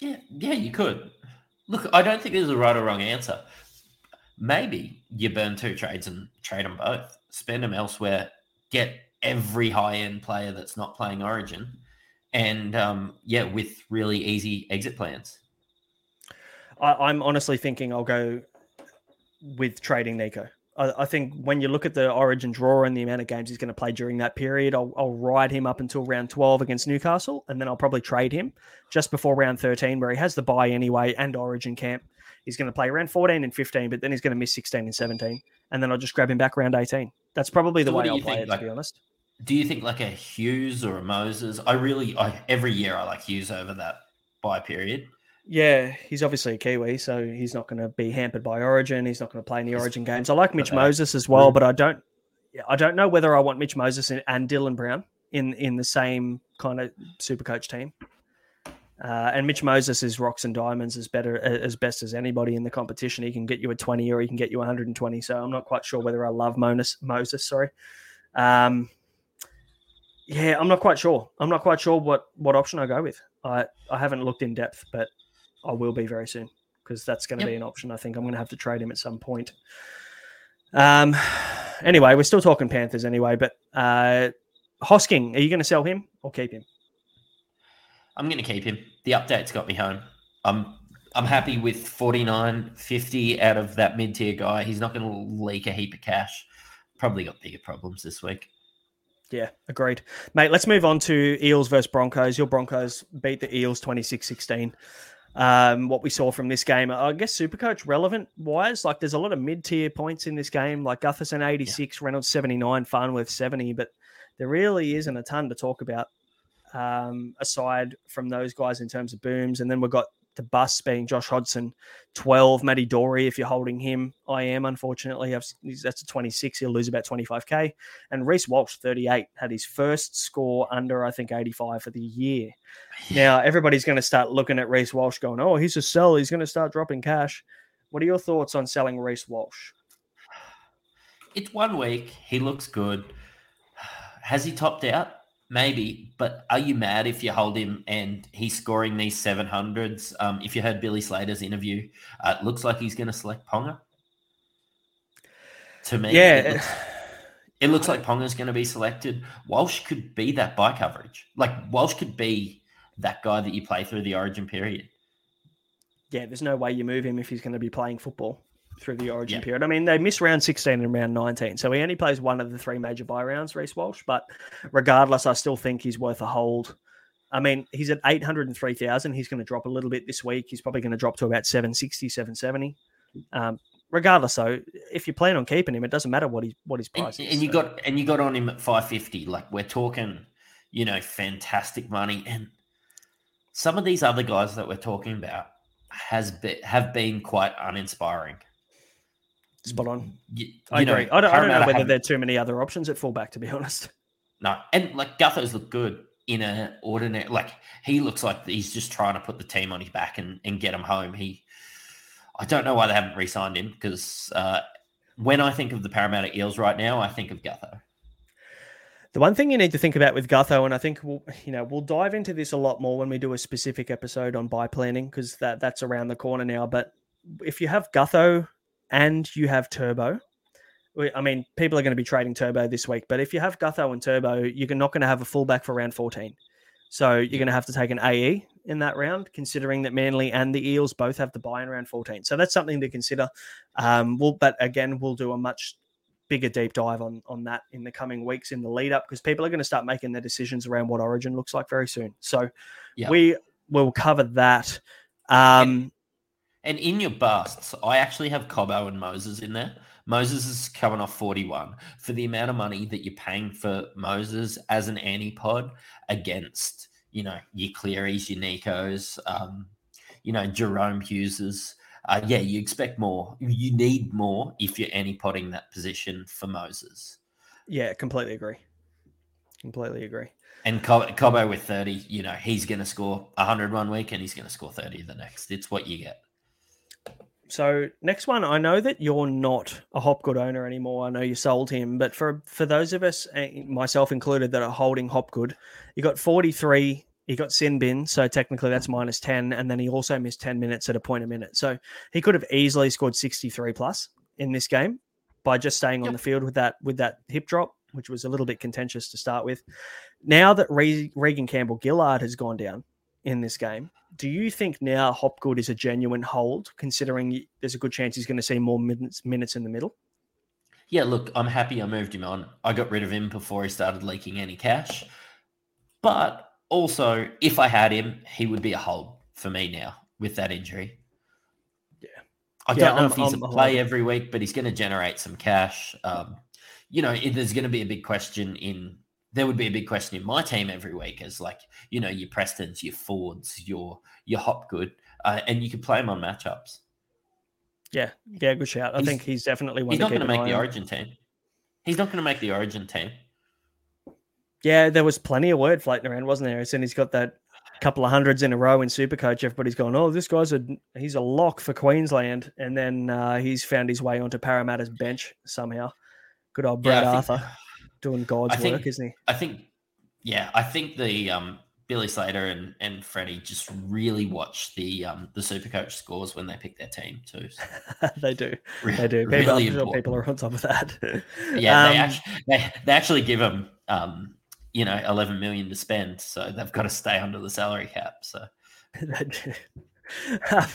Yeah, yeah, you could. Look, I don't think there's a right or wrong answer. Maybe you burn two trades and trade them both, spend them elsewhere, get every high end player that's not playing Origin, and um, yeah, with really easy exit plans. I, I'm honestly thinking I'll go with trading Nicho. I, I think when you look at the Origin draw and the amount of games he's going to play during that period, I'll, I'll ride him up until round 12 against Newcastle, and then I'll probably trade him just before round 13, where he has the bye anyway and Origin camp. He's going to play around 14 and 15, but then he's going to miss 16 and 17, and then I'll just grab him back around 18. That's probably the So way I'll play think, it, like- to be honest. Do you think like a Hughes or a Moses? I really, I, every year I like Hughes over that bye period. Yeah, he's obviously a Kiwi, so he's not going to be hampered by Origin. He's not going to play any He's- Origin games. I like Mitch Okay. Moses as well, Mm. but I don't. I don't know whether I want Mitch Moses and, and Dylan Brown in in the same kind of super coach team. Uh, and Mitch Moses is rocks and diamonds as better as best as anybody in the competition. He can get you a twenty or he can get you 120. So I'm not quite sure whether I love Moses. Moses, sorry. Um, yeah, I'm not quite sure. I'm not quite sure what what option I go with. I I haven't looked in depth, but I will be very soon because that's going to Yep. be an option. I think I'm going to have to trade him at some point. Um. Anyway, we're still talking Panthers anyway, but uh, Hosking, are you going to sell him or keep him? I'm going to keep him. The update's got me home. I'm I'm happy with 49, 50 out of that mid tier guy. He's not going to leak a heap of cash. Probably got bigger problems this week. Yeah, agreed. Mate, let's move on to Eels versus Broncos. Your Broncos beat the Eels 26 16. Um, what we saw from this game, I guess Supercoach relevant wise, like there's a lot of mid tier points in this game, like Gutherson 86, Reynolds 79, Farnworth 70, but there really isn't a ton to talk about um, aside from those guys in terms of booms. And then we've got the bus being Josh Hodgson, 12, Matty Dory, if you're holding him. I am, unfortunately. I've, that's a 26. He'll lose about 25K. And Reece Walsh, 38, had his first score under, I think, 85 for the year. Now, everybody's going to start looking at Reece Walsh going, oh, he's a sell. He's going to start dropping cash. What are your thoughts on selling Reece Walsh? It's one week. He looks good. Has he topped out? Maybe, but are you mad if you hold him and he's scoring these 700s? Um, if you heard Billy Slater's interview, uh, it looks like he's going to select Ponga. To me, Yeah. it looks, it looks like Ponga's going to be selected. Walsh could be that bye coverage. Like Walsh could be that guy that you play through the origin period. Yeah, there's no way you move him if he's going to be playing football through the origin Yeah. period. I mean, they missed round 16 and round 19, so he only plays one of the three major bye rounds, Reece Walsh. But regardless, I still think he's worth a hold. I mean, he's at 803,000. He's going to drop a little bit this week. He's probably going to drop to about 760, 770. Um, regardless, though, if you plan on keeping him, it doesn't matter what he what his And, price is. and you so- got and you got on him at 550. Like we're talking, you know, fantastic money. And some of these other guys that we're talking about has been have been quite uninspiring. Spot on. You, I you know, agree. I, don't, I don't know whether there are too many other options at fullback, to be honest. No, and like Gutho's look good in a ordinary. Like he looks like he's just trying to put the team on his back and, and get him home. He, I don't know why they haven't re-signed him because uh, when I think of the Parramatta Eels right now, I think of Gutho. The one thing you need to think about with Gutho, and I think we'll, you know, we'll dive into this a lot more when we do a specific episode on bye planning because that that's around the corner now. But if you have Gutho and you have Turbo, I mean, people are going to be trading Turbo this week. But if you have Gutho and Turbo, you're not going to have a fullback for round 14. So you're going to have to take an AE in that round, considering that Manly and the Eels both have the bye in round 14. So that's something to consider. Um, we'll, but again, we'll do a much bigger deep dive on on that in the coming weeks in the lead up because people are going to start making their decisions around what Origin looks like very soon. So Yep. we will cover that. Um, And in your busts, I actually have Cobbo and Moses in there. Moses is coming off 41 for the amount of money that you're paying for Moses as an antipod against, you know, your Clearys, your Nikos, um, you know, Jahrome Hugheses. Uh, yeah, you expect more. You need more if you're antipodding that position for Moses. yeah, completely agree. Completely agree. And Cob- Cobbo with 30, you know, he's going to score 100 one week and he's going to score 30 the next. It's what you get. So next one, I know that you're not a Hopgood owner anymore. I know you sold him, but for for those of us, eh, myself included, that are holding Hopgood, you got 43. He got sin bin, so technically that's minus 10, and then he also missed 10 minutes at a point a minute. So he could have easily scored 63 plus in this game by just staying on the field with that with that hip drop, which was a little bit contentious to start with. Now that Re- Reagan Campbell-Gillard has gone down in this game, do you think now Hopgood is a genuine hold, considering there's a good chance he's going to see more minutes minutes in the middle? Yeah, look, I'm happy I moved him on. I got rid of him before he started leaking any cash. But also, if I had him, he would be a hold for me now with that injury. Yeah. I don't know I'm- if he's I'm a play every week, but he's going to generate some cash. Um, you know, there's going to be a big question in there would be a big question in my team every week as like you know your Prestons, your Fords, your your Hopgood, uh, and you could play him on matchups. Yeah, yeah, good shout. I He's- think he's definitely one. He's not going to make the on. Origin team. He's not going to make the Origin team. Yeah, there was plenty of word floating around, wasn't there? As soon he's got that couple of hundreds in a row in Supercoach, everybody's going, "Oh, this guy's a he's a lock for Queensland," and then uh, he's found his way onto Parramatta's bench somehow. Good old Yeah, Brad think- Arthur doing God's I think- work, isn't he? I think, yeah, I think the um, Billy Slater and, and Freddie just really watch the um, the Supercoach scores when they pick their team too. So, they do. They do. People, really sure people are on top of that. Yeah, they, Um, actually, they they actually give them um, you know 11 million to spend, so they've got to stay under the salary cap. So They do. uh,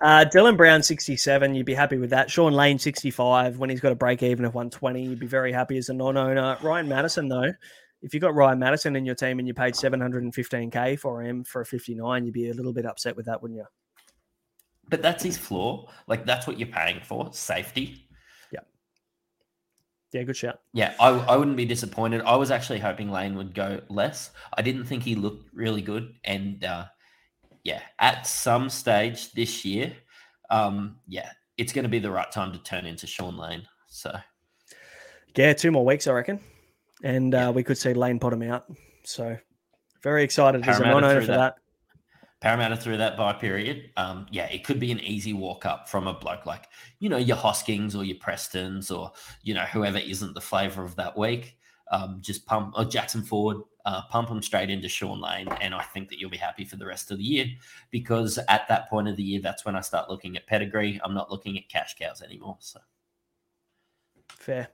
Dylan Brown, 67. You'd be happy with that. Shaun Lane, 65. When he's got a break even of 120, you'd be very happy as a non owner. Ryan Matterson, though, if you got Ryan Matterson in your team and you paid 715K for him for a 59, you'd be a little bit upset with that, wouldn't you? but that's his flaw. Like that's what you're paying for, safety. Yeah. Yeah, good shout. Yeah, I, I wouldn't be disappointed. I was actually hoping Lane would go less. I didn't think he looked really good. And uh, yeah, at some stage this year, um, yeah, it's going to be the right time to turn into Shaun Lane. So Yeah, two more weeks, I reckon. And uh, we could see Lane pot him out. So very excited as a Parramatta non owner for that. that. Parramatta through that bye period, um, yeah, it could be an easy walk up from a bloke like, you know, your Hoskings or your Prestons or, you know, whoever isn't the flavour of that week. Um, just pump, or Jackson Ford, uh, pump them straight into Shaun Lane. And I think that you'll be happy for the rest of the year because at that point of the year, that's when I start looking at pedigree. I'm not looking at cash cows anymore. So, Fair.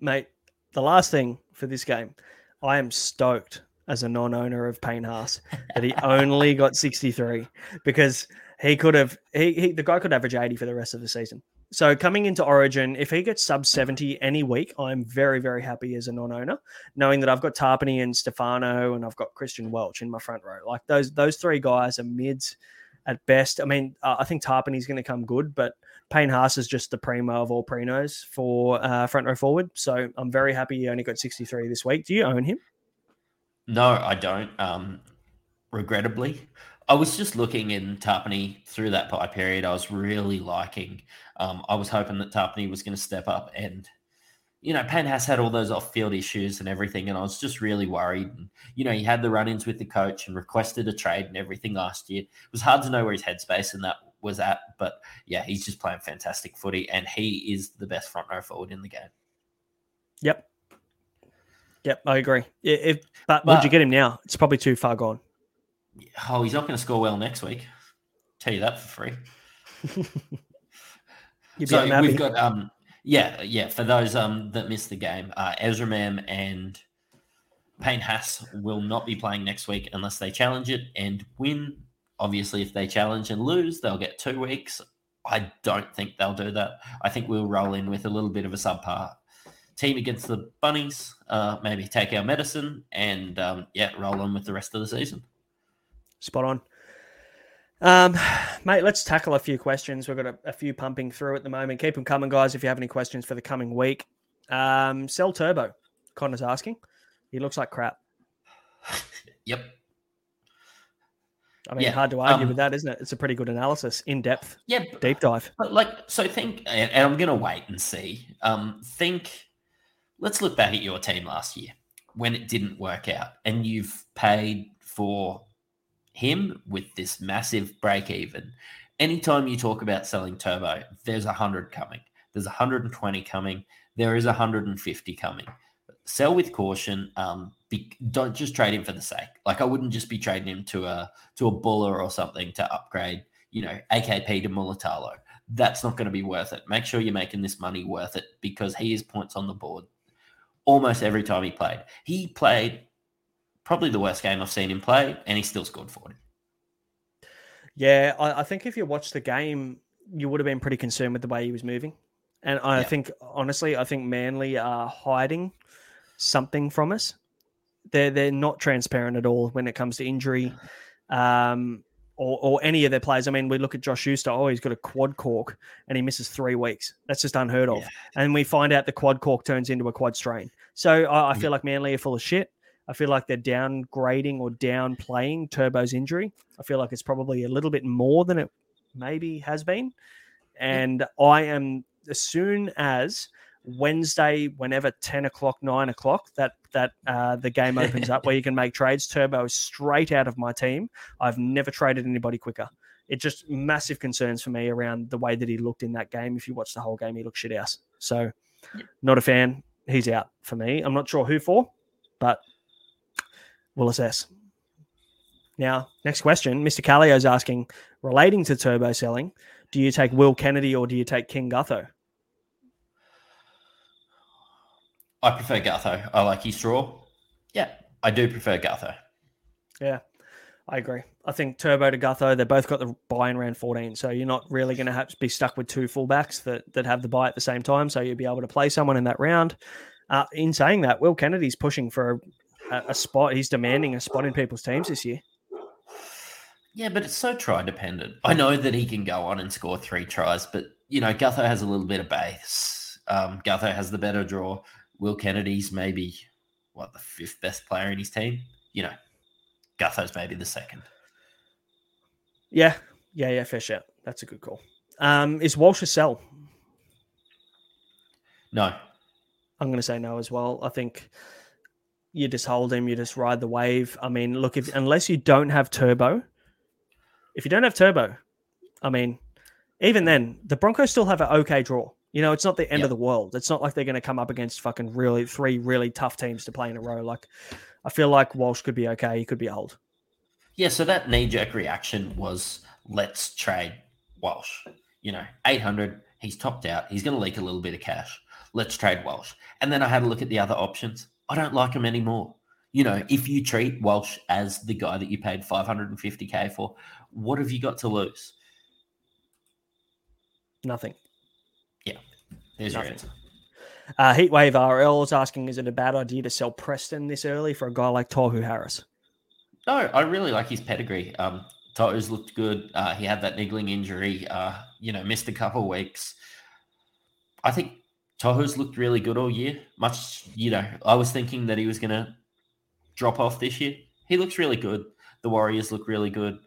Mate, the last thing for this game, I am stoked as a non owner of Payne Haas that he only got 63 because he could have, he, he, the guy could average 80 for the rest of the season. So coming into Origin, if he gets sub 70 any week, I'm very, very happy as a non owner, knowing that I've got Tapine and Stefano and I've got Christian Welch in my front row. Like those, those three guys are mids at best. I mean, uh, I think Tapine's going to come good, but Payne Haas is just the primo of all prinos for uh, front row forward. So I'm very happy he only got 63 this week. Do you own him? no, I don't. Um, regrettably, I was just looking in Tapine through that pie period. I was really liking. Um, I was hoping that Tapine was going to step up, and you know, Payne has had all those off-field issues and everything, and I was just really worried. And, you know, he had the run-ins with the coach and requested a trade and everything last year. It was hard to know where his headspace and that was at, but yeah, he's just playing fantastic footy, and he is the best front row forward in the game. Yep. Yep, I agree. If, but, would you get him now? It's probably too far gone. Oh, he's not going to score well next week. Tell you that for free. So unhappy. we've got um yeah yeah for those um that missed the game, uh, Ezra Mam and Payne Haas will not be playing next week unless they challenge it and win obviously, if they challenge and lose, they'll get two weeks. I don't think they'll do that. I think we'll roll in with a little bit of a subpar team against the Bunnies, uh, maybe take our medicine and um, yeah, roll on with the rest of the season. Spot on. Um, mate, let's tackle a few questions. We've got a, a, few pumping through at the moment. Keep them coming, guys. If you have any questions for the coming week, um, sell Turbo. Connor's asking. He looks like crap. Yep. I mean, yeah, hard to argue um, with that, isn't it? It's a pretty good analysis, in depth, yeah, deep dive. But like, so think, and I'm going to wait and see. Um, think let's look back at your team last year when it didn't work out and you've paid for him with this massive break even. Anytime you talk about selling turbo, there's a 100 coming, there's 120 coming, there is 150 coming. Sell with caution. Um, be, don't just trade him for the sake. Like I wouldn't just be trading him to a to a Bula or something to upgrade. You know, AKP to Mulitalo. That's not going to be worth it. Make sure you're making this money worth it because he is points on the board almost every time he played. He played probably the worst game I've seen him play, and he still scored 40. Yeah, I, I think if you watched the game, you would have been pretty concerned with the way he was moving. And I yeah. think, honestly, I think Manly are hiding something from us. They're they're not transparent at all when it comes to injury. Um, or, or any of their players. I mean, we look at Josh Schuster. Oh, he's got a quad cork and he misses three weeks. That's just unheard of. Yeah. And we find out the quad cork turns into a quad strain. So I, I feel like Manly are full of shit. I feel like they're downgrading or downplaying Turbo's injury. I feel like it's probably a little bit more than it maybe has been. And I am, as soon as Wednesday, whenever 10 o'clock, 9 o'clock, that that uh, the game opens up where you can make trades. Turbo is straight out of my team. I've never traded anybody quicker. It just massive concerns for me around the way that he looked in that game. If you watch the whole game, he looked shit house. So, not a fan. He's out for me. I'm not sure who for, but we'll assess. Now, next question. Mr. Callio is asking, relating to turbo selling, do you take Will Kennedy or do you take King Gutho? I prefer Gutho. I like his straw. Yeah, I do prefer Gutho. Yeah, I agree. I think Turbo to Gutho, they both got the bye in round 14. So you're not really going to have to be stuck with two fullbacks that, that have the bye at the same time. So you'll be able to play someone in that round. Uh, in saying that, Will Kennedy's pushing for a, a, spot. He's demanding a spot in people's teams this year. Yeah, but it's so try dependent. I know that he can go on and score three tries, but, you know, Gutho has a little bit of base. Um, Gutho has the better draw. Will Kennedy's maybe what the fifth best player in his team. You know, Gutho's maybe the second. Yeah, yeah, yeah, fair shout. That's a good call. Um, is Walsh a sell? No. I'm going to say no as well. I think you just hold him, you just ride the wave. I mean, look, if unless you don't have turbo, if you don't have turbo, I mean, even then, the Broncos still have an okay draw. You know, it's not the end yep. of the world. It's not like they're going to come up against fucking really three really tough teams to play in a row. Like, I feel like Walsh could be okay. He could be old. Yeah. So that knee jerk reaction was let's trade Walsh. You know, 800, he's topped out. He's going to leak a little bit of cash. Let's trade Walsh. And then I had a look at the other options. I don't like him anymore. You know, if you treat Walsh as the guy that you paid 550K for, what have you got to lose? Nothing. Yeah, there's your answer. Uh, Heatwave RL is asking, is it a bad idea to sell Preston this early for a guy like Tohu Harris? No, I really like his pedigree. Um, Tohu's looked good. Uh, he had that niggling injury, uh, you know, missed a couple of weeks. I think Tohu's looked really good all year. Much, you know, I was thinking that he was going to drop off this year. He looks really good. The Warriors look really good.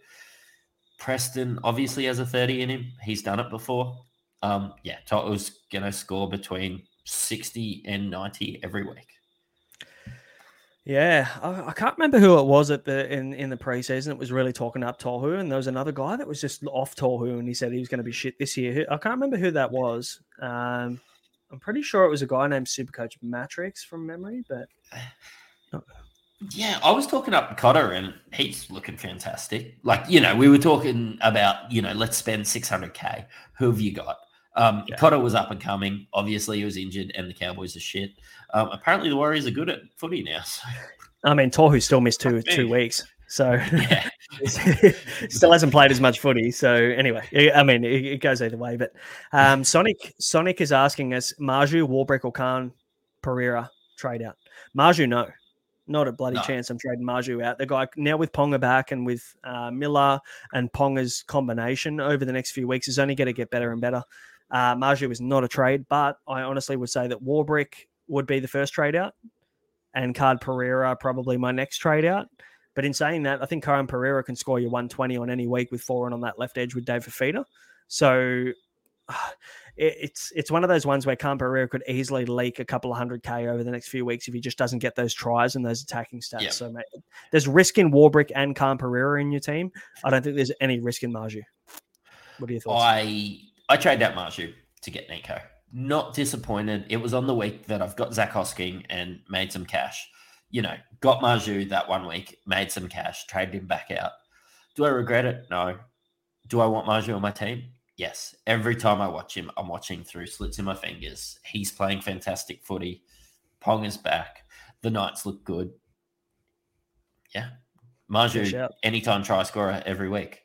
Preston obviously has a 30 in him. He's done it before. Um, yeah, Toto's going to score between 60 and 90 every week. Yeah, I, I, can't remember who it was at the in, in the preseason. It was really talking up Tohu, and there was another guy that was just off Tohu, and he said he was going to be shit this year. I can't remember who that was. Um, I'm pretty sure it was a guy named Supercoach Mattrix from memory, but yeah, I was talking up Cotter, and he's looking fantastic. Like you know, we were talking about you know, let's spend 600k. Who have you got? Um, yeah. Cotter was up and coming. Obviously, he was injured, and the Cowboys are shit. Um, apparently, the Warriors are good at footy now. So. I mean, Tohu still missed two two weeks, So Yeah. still hasn't played as much footy. So anyway, I mean, it, it goes either way. But um, Sonic Sonic is asking us: Marzhew, Warbrick, or Khan Pereira trade out? Marzhew, no, not a bloody No. chance. I'm trading Marzhew out. The guy now with Ponga back and with uh, Miller and Ponga's combination over the next few weeks is only going to get better and better. Uh, Marzhew is not a trade, but I honestly would say that Warbrick would be the first trade out, and Khan Pereira probably my next trade out. But in saying that, I think Khan Pereira can score you 120 on any week with Foreign on that left edge with Dave Feeder. So it's it's one of those ones where Khan Pereira could easily leak a couple of hundred K over the next few weeks if he just doesn't get those tries and those attacking stats. Yeah. So mate, there's risk in Warbrick and Khan Pereira in your team. I don't think there's any risk in Marzhew. What are your thoughts? I I traded out Marzhew to get Nicho. Not disappointed. It was on the week that I've got Zac Hosking and made some cash. You know, got Marzhew that one week, made some cash, traded him back out. Do I regret it? No. Do I want Marzhew on my team? Yes. Every time I watch him, I'm watching through slits in my fingers. He's playing fantastic footy. Pong is back. The Knights look good. Yeah. Marzhew, anytime try scorer every week.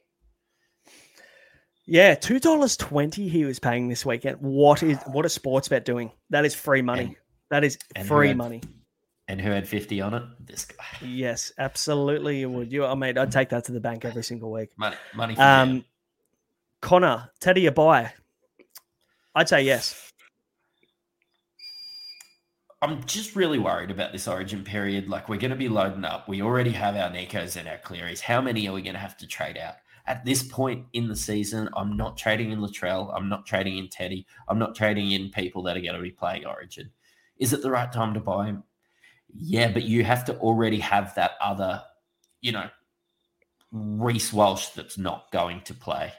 Yeah, two dollars twenty he was paying this weekend. What is what is sports bet doing? That is free money. And- that is free money. And who had 50 on it? This guy. Yes, absolutely. You would. You, I mean, I'd take that to the bank every single week. Money, money for um, Connor, Teddy Abai. I'd say yes. I'm just really worried about this origin period. Like, we're going to be loading up. We already have our Nikos and our Clearys. How many are we going to have to trade out? At this point in the season, I'm not trading in Latrell. I'm not trading in Teddy. I'm not trading in people that are going to be playing Origin. Is it the right time to buy him? Yeah, but you have to already have that other, you know, Reece Walsh that's not going to play.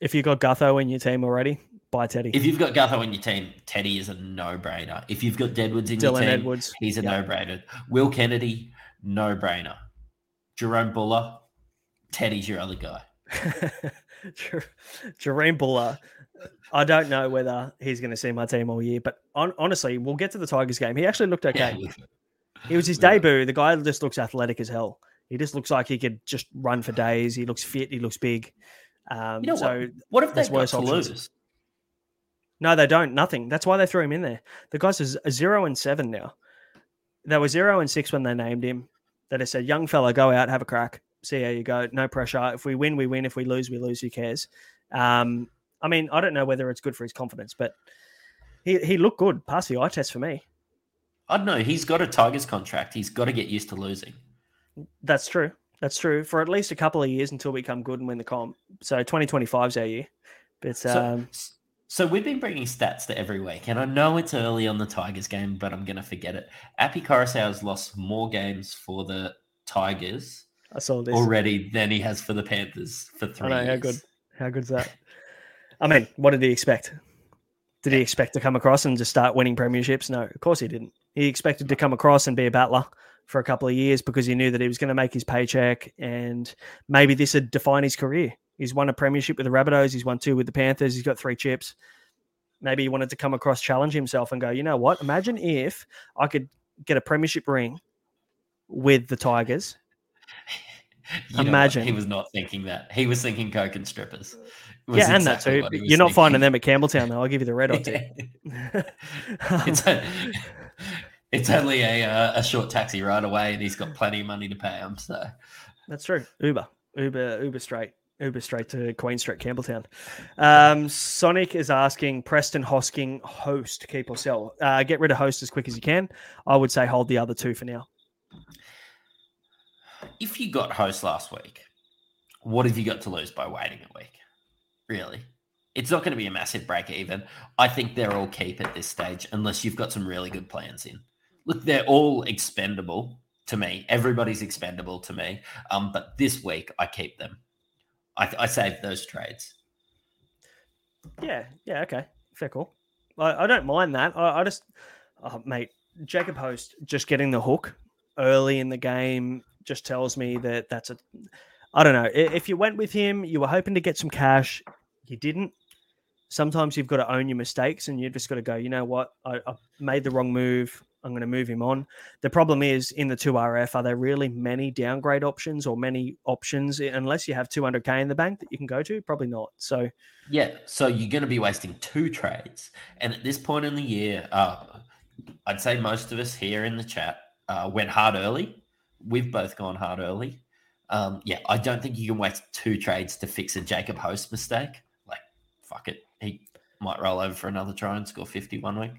If you've got Gutho in your team already, buy Teddy. If you've got Gutho in your team, Teddy is a no-brainer. If you've got Deadwoods in your Dylan team, Edwards. he's a Yeah. no-brainer. Will Kennedy, no-brainer. Jerome Bula, Teddy's your other guy. Jer- Jerome Bula. I don't know whether he's going to see my team all year, but on, honestly, we'll get to the Tigers game. He actually looked okay. Yeah, It was his Yeah. debut. The guy just looks athletic as hell. He just looks like he could just run for days. He looks fit. He looks big. Um, you know so what? What if they there's got worse to options. lose? No, they don't. Nothing. That's why they threw him in there. The guy's a z- a zero and seven now. They were zero and six when they named him. They just said, "Young fella, go out, have a crack, see how you go. No pressure. If we win, we win. If we lose, we lose. Who cares?" Um, I mean, I don't know whether it's good for his confidence, but he he looked good. Pass the eye test for me. I don't know. He's got a Tigers contract. He's got to get used to losing. That's true. That's true. For at least a couple of years until we come good and win the comp. So 2025 is our year. But So, um, so we've been bringing stats to every week, and I know it's early on the Tigers game, but I'm going to forget it. Api Koroisau has lost more games for the Tigers I saw this. already than he has for the Panthers for three I know how years. good. How good's that? I mean, what did he expect? Did he expect to come across and just start winning premierships? No, of course he didn't. He expected to come across and be a battler for a couple of years because he knew that he was going to make his paycheck and maybe this would define his career. He's won a premiership with the Rabbitohs. He's won two with the Panthers. He's got three chips. Maybe he wanted to come across, challenge himself, and go. You know what? Imagine if I could get a premiership ring with the Tigers. You? Imagine. he was not thinking that. He was thinking coke and strippers. Yeah, and exactly that too. what he was You're not finding them at Campbelltown, though. I'll give you the red hot tip. it's, a, it's only a, uh, a short taxi ride away, and he's got plenty of money to pay him. So That's true. Uber, Uber, Uber straight, Uber straight to Queen Street, Campbelltown. Um, Sonic is asking Preston Hosking host keep or sell. Uh, get rid of host as quick as you can. I would say hold the other two for now. if you got host last week, what have you got to lose by waiting a week? Really? It's not going to be a massive break even. I think they're all keep at this stage unless you've got some really good plans in. Look, they're all expendable to me. Everybody's expendable to me. Um, but this week I keep them. I, I save those trades. Yeah, yeah, okay, fair call. I, I don't mind that. I, I just, oh, mate, Jacob Host just getting the hook early in the game just tells me that that's a. I don't know. If you went with him, you were hoping to get some cash. You didn't. Sometimes you've got to own your mistakes and you've just got to go, you know what? I, I made the wrong move. I'm going to move him on. The problem is in the 2RF, are there really many downgrade options or many options unless you have 200K in the bank that you can go to? Probably not. So, yeah. So you're going to be wasting two trades. And at this point in the year, uh, I'd say most of us here in the chat uh, went hard early. We've both gone hard early. Um, yeah, I don't think you can waste two trades to fix a Jacob Host mistake. Fuck it. He might roll over for another try and score 50 one week.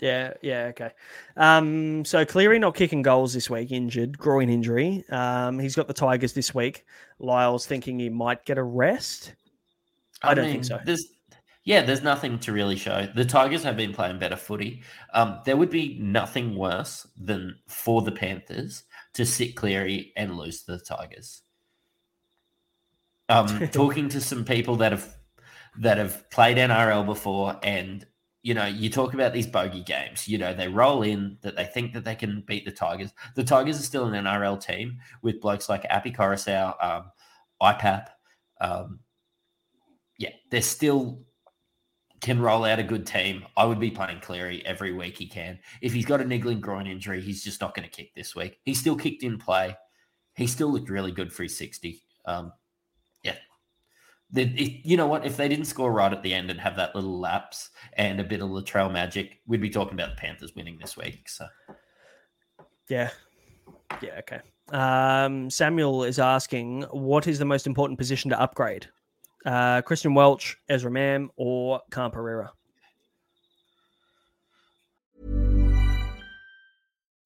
Yeah, yeah, okay. Um, so Cleary not kicking goals this week, injured, groin injury. Um, he's got the Tigers this week. Lyle's thinking he might get a rest. I, I don't mean, think so. There's, yeah, there's nothing to really show. The Tigers have been playing better footy. Um, there would be nothing worse than for the Panthers to sit Cleary and lose to the Tigers. Um, talking to some people that have that have played NRL before and you know, you talk about these bogey games. You know, they roll in that they think that they can beat the Tigers. The Tigers are still an NRL team with blokes like Api Koroisau, um, IPAP. Um, yeah, they're still can roll out a good team. I would be playing Cleary every week he can. If he's got a niggling groin injury, he's just not going to kick this week. He still kicked in play. He still looked really good for his 60. Um, it, you know what? If they didn't score right at the end and have that little lapse and a bit of Latrell magic, we'd be talking about the Panthers winning this week. So, yeah, yeah, okay. Um, Samuel is asking, what is the most important position to upgrade? Uh, Christian Welch, Ezra Mam, or Khan Pereira?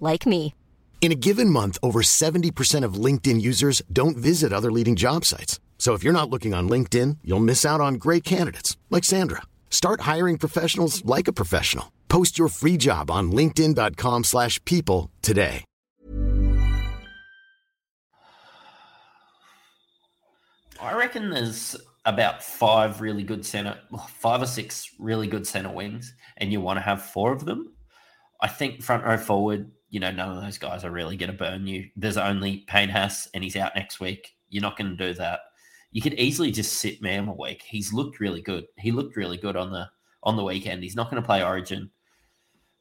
like me. In a given month, over 70% of LinkedIn users don't visit other leading job sites. So if you're not looking on LinkedIn, you'll miss out on great candidates like Sandra. Start hiring professionals like a professional. Post your free job on linkedin.com/people today. I reckon there's about 5 really good center 5 or 6 really good center wings and you want to have 4 of them. I think front row forward you know, none of those guys are really going to burn you. There's only Payne Haas, and he's out next week. You're not going to do that. You could easily just sit Mam a week. He's looked really good. He looked really good on the on the weekend. He's not going to play Origin.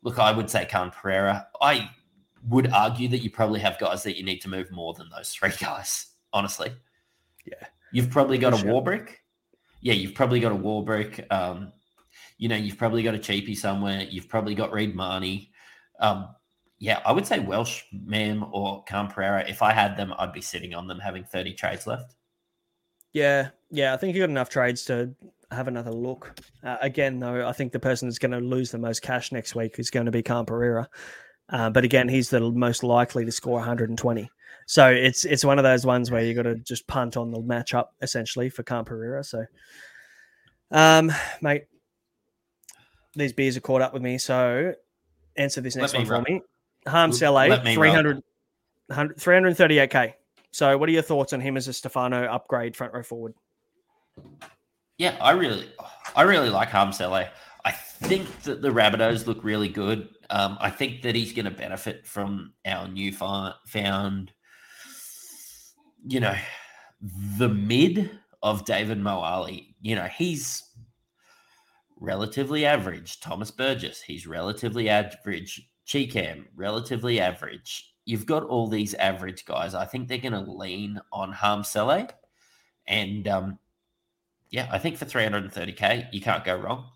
Look, I would say Khan Pereira. I would argue that you probably have guys that you need to move more than those three guys. Honestly, yeah. You've probably got For a sure. Warbrick. Yeah, you've probably got a Warbrick. Um, you know, you've probably got a cheapie somewhere. You've probably got Reed Mahoney. Um, yeah, I would say Welch, Mam, or Khan Pereira. If I had them, I'd be sitting on them having 30 trades left. Yeah, yeah, I think you got enough trades to have another look. Uh, again, though, I think the person that's going to lose the most cash next week is going to be Khan Pereira. Uh, but again, he's the most likely to score 120. So it's it's one of those ones where you got to just punt on the matchup essentially for Khan Pereira. So, um, mate, these beers are caught up with me. So answer this next one for me. Hame Sele, 300, 338k. So, what are your thoughts on him as a Stefano upgrade front row forward? Yeah, I really, I really like Hame Sele. I think that the Rabbitohs look really good. Um, I think that he's going to benefit from our new found, you know, the mid of David Moale. You know, he's relatively average. Thomas Burgess, he's relatively average. Chee-Kam, relatively average. You've got all these average guys. I think they're going to lean on Hame Sele. And um, yeah, I think for 330k, you can't go wrong.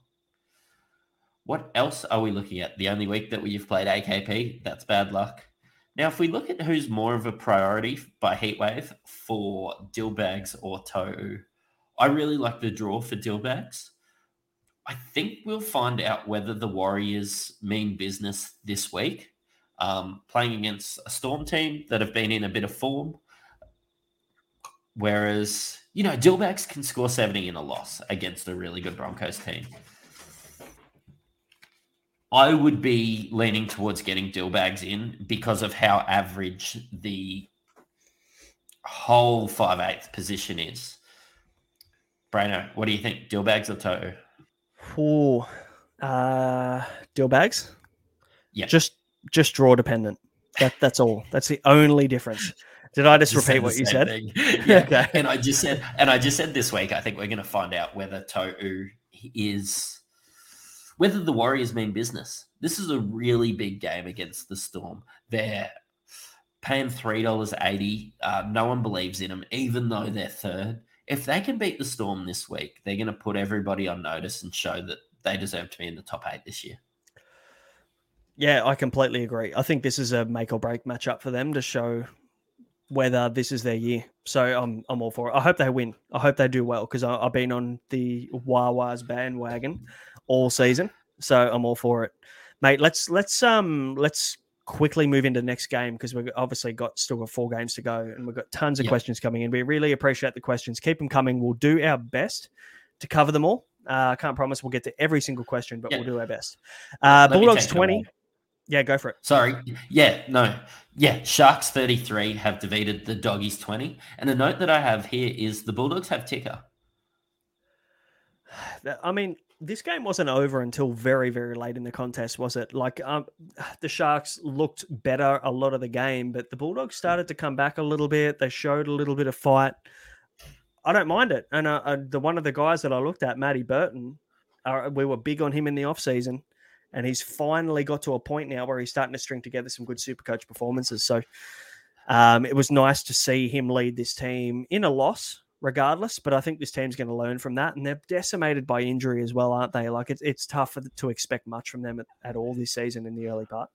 What else are we looking at? The only week that we've played AKP, that's bad luck. Now, if we look at who's more of a priority by Heatwave for Dillbags or Toe, I really like the draw for Dillbags. I think we'll find out whether the Warriors mean business this week, um, playing against a Storm team that have been in a bit of form. whereas you know Dillbags can score seventy in a loss against a really good Broncos team. I would be leaning towards getting Dillbags in because of how average the whole five eighth position is. Brano, what do you think? Dillbags or Toto? Ooh, uh, deal bags. Yeah, just just draw dependent. That that's all. That's the only difference. Did I just, just repeat what you said? Thing. Yeah. okay. And I just said, and I just said this week, I think we're going to find out whether To'o is, whether the Warriors mean business. This is a really big game against the Storm. They're paying three dollars eighty. Uh, no one believes in them, even though they're third. If they can beat the Storm this week, they're going to put everybody on notice and show that they deserve to be in the top eight this year. Yeah, I completely agree. I think this is a make or break matchup for them to show whether this is their year. So I'm I'm all for it. I hope they win. I hope they do well because I've been on the Wawa's bandwagon all season. So I'm all for it, mate. Let's let's um let's quickly move into the next game because we've obviously got still got four games to go and we've got tons of yep. questions coming in. We really appreciate the questions. Keep them coming. We'll do our best to cover them all. Uh, I uh, can't promise we'll get to every single question, but yep. we'll do our best. Uh, Bulldogs twenty. Yeah, go for it. Sorry. Yeah, no. Yeah, Sharks 33 have defeated the Doggies 20. And a note that I have here is the Bulldogs have ticker. I mean, this game wasn't over until very, very late in the contest, was it? Like, um, the Sharks looked better a lot of the game, but the Bulldogs started to come back a little bit. They showed a little bit of fight. I don't mind it. And uh, uh, the one of the guys that I looked at, Matty Burton, uh, we were big on him in the off season and he's finally got to a point now where he's starting to string together some good super coach performances. So um, it was nice to see him lead this team in a loss, regardless. But I think this team's going to learn from that, and they're decimated by injury as well, aren't they? Like it's it's tough to expect much from them at, at all this season in the early part.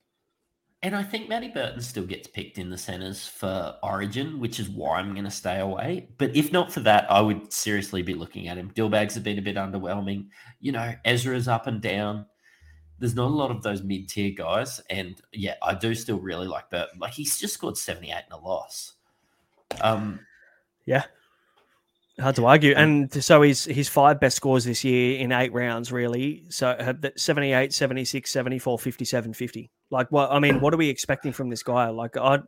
And I think Matty Burton still gets picked in the centres for Origin, which is why I'm going to stay away. But if not for that, I would seriously be looking at him. Dillbags have been a bit underwhelming. You know, Ezra's up and down there's not a lot of those mid tier guys. And yeah, I do still really like Burton. Like he's just scored 78 in a loss. Um, yeah. Hard to argue. And so he's his five best scores this year in eight rounds, really. So 78, 76, 74, 57, 50. Like, what I mean, what are we expecting from this guy? Like, I,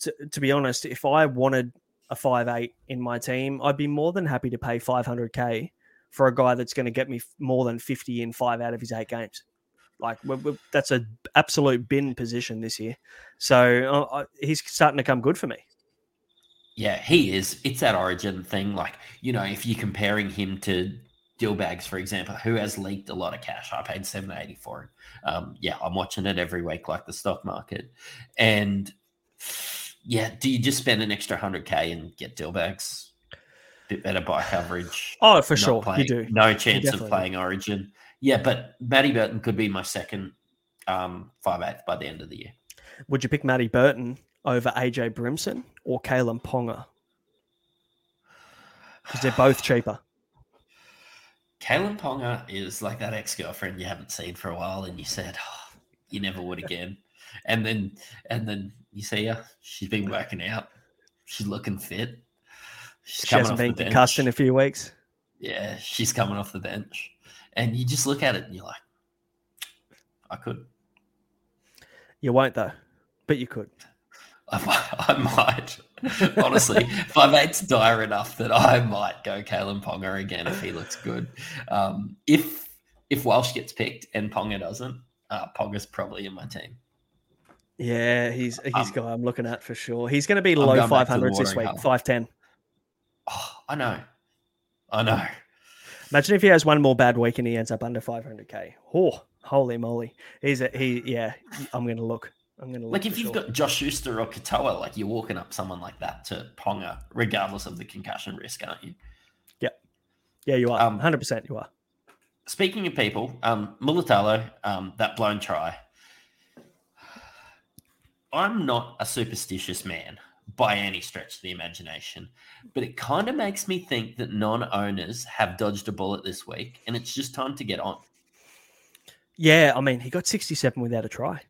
to, to be honest, if I wanted a five eight in my team, I'd be more than happy to pay 500k for a guy that's going to get me more than 50 in five out of his eight games. Like we're, we're, that's an absolute bin position this year. So uh, he's starting to come good for me. Yeah, he is. It's that origin thing. Like, you know, if you're comparing him to Dillbags, for example, who has leaked a lot of cash. I paid 780 for him. Um, yeah, I'm watching it every week like the stock market. And yeah, do you just spend an extra 100K and get Dillbags? Bit better bye coverage. Oh, for sure. Playing, you do. No chance of playing do. Origin. Yeah, but Matty Burton could be my second um, five eighth by the end of the year. Would you pick Matty Burton over AJ Brimson or Kalyn Ponga? Because they're both cheaper. Kalyn Ponga is like that ex girlfriend you haven't seen for a while, and you said oh, you never would again, and then and then you see her, she's been working out, she's looking fit. She's she hasn't been concussed in a few weeks. Yeah, she's coming off the bench and you just look at it and you're like, I could. You won't though, but you could. I might. I might. Honestly, five eight's dire enough that I might go Kalyn Ponga again if he looks good. Um, if if Walsh gets picked and Ponga doesn't, uh, Ponga's probably in my team. Yeah, he's he's um, guy I'm looking at for sure. He's going to be low five hundreds this week, five ten. Oh, I know, I know. Imagine if he has one more bad week and he ends up under 500k. Oh, holy moly! He's a, he. Yeah, I'm going to look. I'm going to like if you've got Josh Schuster or Katoa, like you're walking up someone like that to Ponga, regardless of the concussion risk, aren't you? Yeah, yeah, you are. Um, 100 percent, you are. Speaking of people, um, Mulitalo, um, that blown try. I'm not a superstitious man by any stretch of the imagination. But it kind of makes me think that non owners have dodged a bullet this week and it's just time to get on. Yeah, I mean, he got 67 without a try.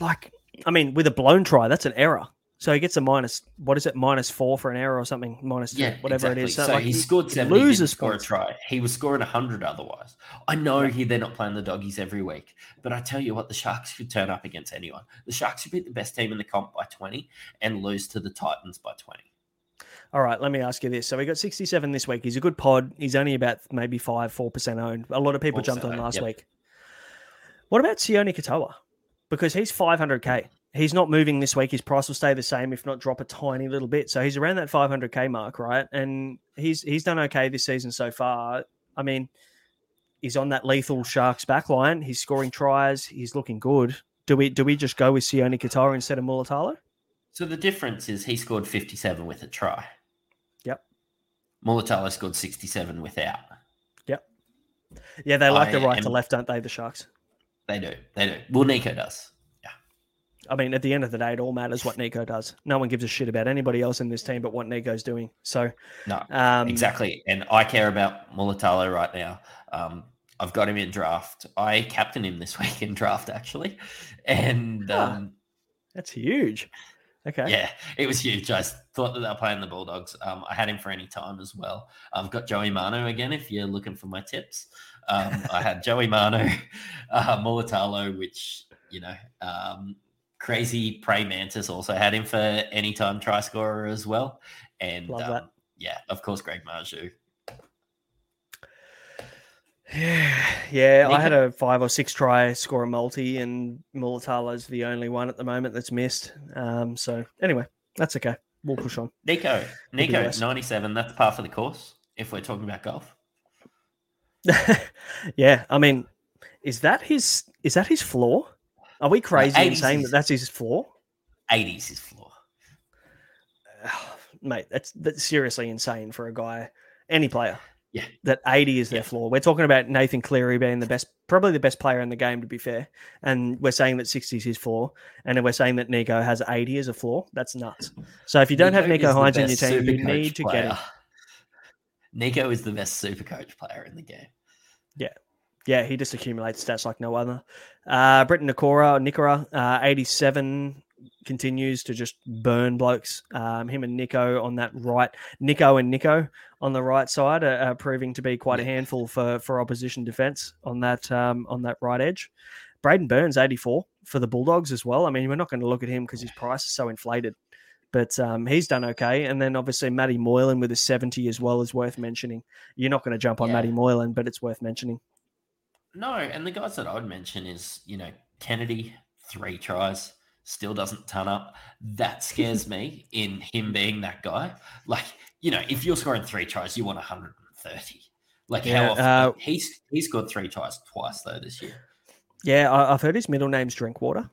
Like, I mean, with a blown try, that's an error. So he gets a minus. What is it? Minus four for an error or something. Minus Minus Yeah, whatever exactly. it is. So, like, he scored he seventy. loses Loses score a points. try. He was scoring hundred otherwise. I know he they're not playing the doggies every week, but I tell you what, the Sharks could turn up against anyone. The Sharks could beat the best team in the comp by twenty and lose to the Titans by twenty. All right, let me ask you this. So we got 67 this week. He's a good pod. He's only about maybe 5 4% owned. A lot of people 4% jumped on last yep. week. What about Sione Katoa? Because he's 500k. He's not moving this week. His price will stay the same, if not drop a tiny little bit. So he's around that 500k mark, right? And he's he's done okay this season so far. I mean, he's on that lethal Sharks backline. He's scoring tries. He's looking good. Do we do we just go with Sione Katoa instead of Mulitalo? So the difference is he scored fifty-seven with a try. Yep. Mulitalo scored sixty-seven without. Yep. Yeah, they like I the right to left, don't they? The Sharks. They do. They do. Well, Nicho does. Yeah. I mean, at the end of the day, it all matters what Nicho does. No one gives a shit about anybody else in this team but what Nicho's doing. So, No, um, exactly. And I care about Mulitalo right now. Um, I've got him in draft. I captain him this week in draft, actually. And Huh. um, that's huge. Okay. yeah, it was huge. I thought that they were playing the Bulldogs. Um, I had him for any time as well. I've got Joey Manu again if you're looking for my tips. Um, I had Joey Manu, uh, Mulitalo, which, you know, um, Crazy Prey Mantis also had him for anytime try scorer as well. And um, yeah, of course, Greg Marzhew. Yeah, yeah. I had a five or six try score a multi, and Mulitalo's the only one at the moment that's missed. Um, so anyway, that's okay. We'll push on. Nicho, Nicho, 97. That's par for the course if we're talking about golf. yeah, I mean, is that his? Is that his floor? Are we crazy in 80s saying that that's his floor? 80s is floor. mate, that's that's seriously insane for a guy, any player. Yeah. That 80 is their floor. We're talking about Nathan Cleary being the best, probably the best player in the game, to be fair. And we're saying that 60 is his floor. And then we're saying that Nicho has 80 as a floor. That's nuts. So if you don't have Nicho is Hynes in your team, you need to get him. Nicho is the best super coach player in the game. Yeah. Yeah, he just accumulates stats like no other. Uh, Briton Nikora, Nikora, uh, 87 continues to just burn blokes. Um, him and Nicho on that right, Nico and Nico on the right side are, are proving to be quite a handful for for opposition defense on that um, on that right edge. Braden Burns, 84 for the Bulldogs as well. I mean, we're not going to look at him because his price is so inflated, but um, he's done okay. And then obviously Matty Moylan with a 70 as well is worth mentioning. You're not going to jump on Yeah. Matty Moylan, but it's worth mentioning. No, and the guys that I would mention is, you know, Kennedy, three tries, still doesn't turn up. That scares me in him being that guy. Like, you know, if you're scoring three tries, you want 130. Like Yeah, how often uh, he's he's scored three tries twice though this year. Yeah, I, I've heard his middle name's Drinkwater.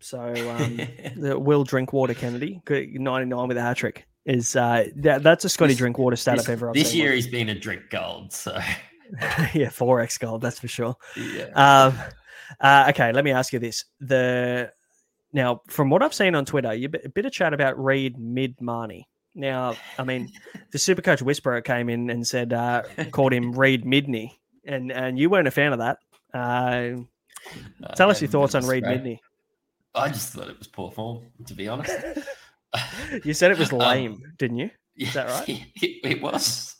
So um, the Will Drinkwater Kennedy, 99 with a hat trick, is uh, that, that's a Scotty This- Drinkwater stat This, up ever. I've this year one. he's been a drink gold, so yeah, four X gold, that's for sure. yeah. Um, uh, okay, let me ask you this: the now from what I've seen on Twitter, you a bit of chat about Reed Mid Marnie. Now, I mean, the Supercoach Whisperer came in and said uh, called him Reed Midney, and and you weren't a fan of that. Uh, tell us your thoughts on Reed. Midney. I just thought it was poor form, to be honest. You said it was Um, lame, didn't you? Is that right? It, it was.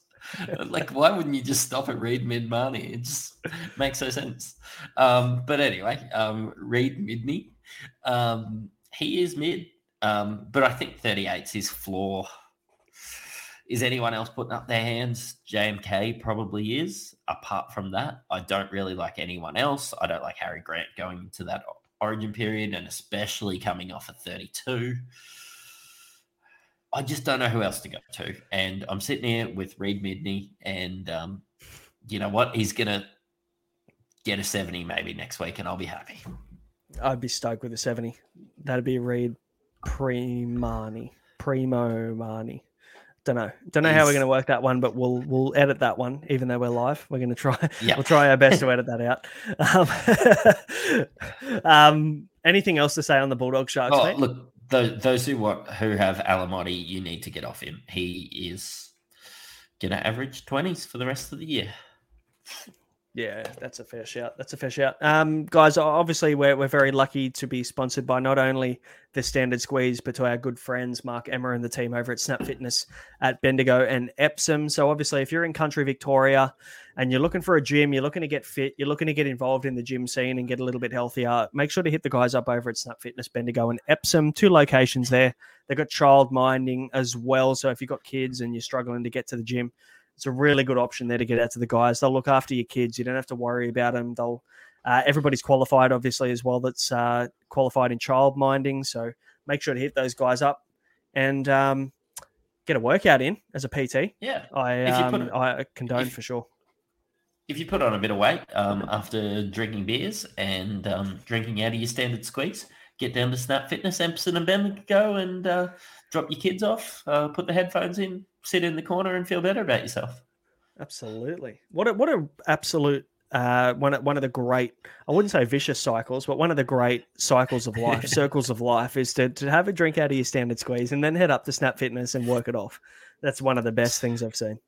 like, why wouldn't you just stop at Reed Mid Marnie? It just makes no sense. Um, but anyway, um, Reed Midney, um, he is mid, um, but I think 38's his floor. Is anyone else putting up their hands? JMK probably is. Apart from that, I don't really like anyone else. I don't like Harry Grant going into that origin period and especially coming off a 32. I just don't know who else to go to. And I'm sitting here with Reed Midney, and um, you know what? He's going to get a 70 maybe next week, and I'll be happy. I'd be stoked with a 70. That'd be Reed Primani. Primo Marnie. Don't know. Don't know how we're going to work that one, but we'll we'll edit that one, even though we're live. We're going to try. Yeah. We'll try our best to edit that out. Um, um, anything else to say on the Bulldog Sharks? Oh, mate? look, those, those who want, who have Alamoti, you need to get off him. He is going to average 20s for the rest of the year. Yeah, that's a fair shout. That's a fair shout. Um, guys, obviously we're, we're very lucky to be sponsored by not only the Standard Squeeze, but to our good friends Mark Emma and the team over at Snap Fitness at Bendigo and Epsom. So obviously, if you're in country Victoria and you're looking for a gym, you're looking to get fit, you're looking to get involved in the gym scene and get a little bit healthier, make sure to hit the guys up over at Snap Fitness Bendigo and Epsom. Two locations there. They've got child minding as well. So if you've got kids and you're struggling to get to the gym, it's a really good option there to get out to the guys. They'll look after your kids. You don't have to worry about them. They'll uh, everybody's qualified, obviously, as well. That's uh, qualified in child minding. So make sure to hit those guys up and um, get a workout in as a PT. Yeah, I um, I condone if, for sure. If you put on a bit of weight um, after drinking beers and um, drinking out of your standard squeeze, get down to Snap Fitness, Epsom and Bendigo, and uh, drop your kids off, uh, put the headphones in, sit in the corner, and feel better about yourself. Absolutely. What a, what a absolute uh, one of, one of the great I wouldn't say vicious cycles, but one of the great cycles of life, circles of life, is to to have a drink out of your standard squeeze and then head up to Snap Fitness and work it off. That's one of the best things I've seen.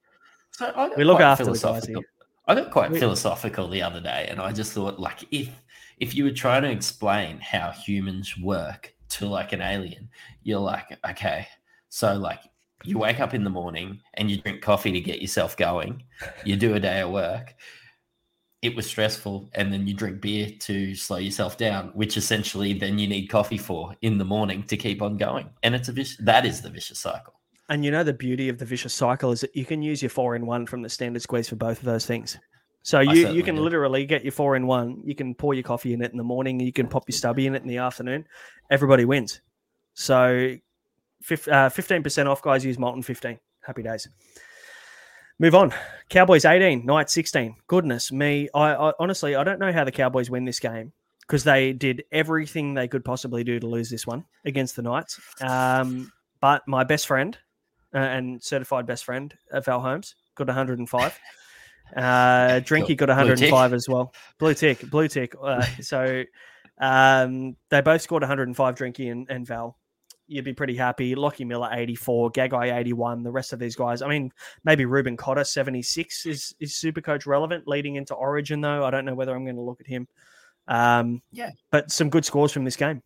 So we look after the guys here. I got quite philosophical the other day, and I just thought, like, if if you were trying to explain how humans work to like an alien, you're like, okay, so like you wake up in the morning and you drink coffee to get yourself going, you do a day of work. It was stressful, and then you drink beer to slow yourself down, which essentially then you need coffee for in the morning to keep on going. And it's a vicious, that is the vicious cycle. And you know the beauty of the vicious cycle is that you can use your four in one from the standard squeeze for both of those things. So you, you can do. literally get your four in one. You can pour your coffee in it in the morning. You can pop your stubby in it in the afternoon. Everybody wins. So fifteen percent off, guys. Use Molten fifteen. Happy days. Move on. Cowboys eighteen, Knights sixteen. Goodness me. I, I honestly I don't know how the Cowboys win this game because they did everything they could possibly do to lose this one against the Knights. Um, but my best friend uh, and certified best friend, uh, Val Holmes, got 105. Uh, Drinky got 105 as well. Blue tick, blue tick. Uh, so um, they both scored 105, Drinky and, and Val. You'd be pretty happy. Lockie Miller, 84, Gagai, 81. The rest of these guys, I mean, maybe Reuben Cotter, 76 is, is super coach relevant leading into Origin, though. I don't know whether I'm going to look at him. Um, yeah. But some good scores from this game.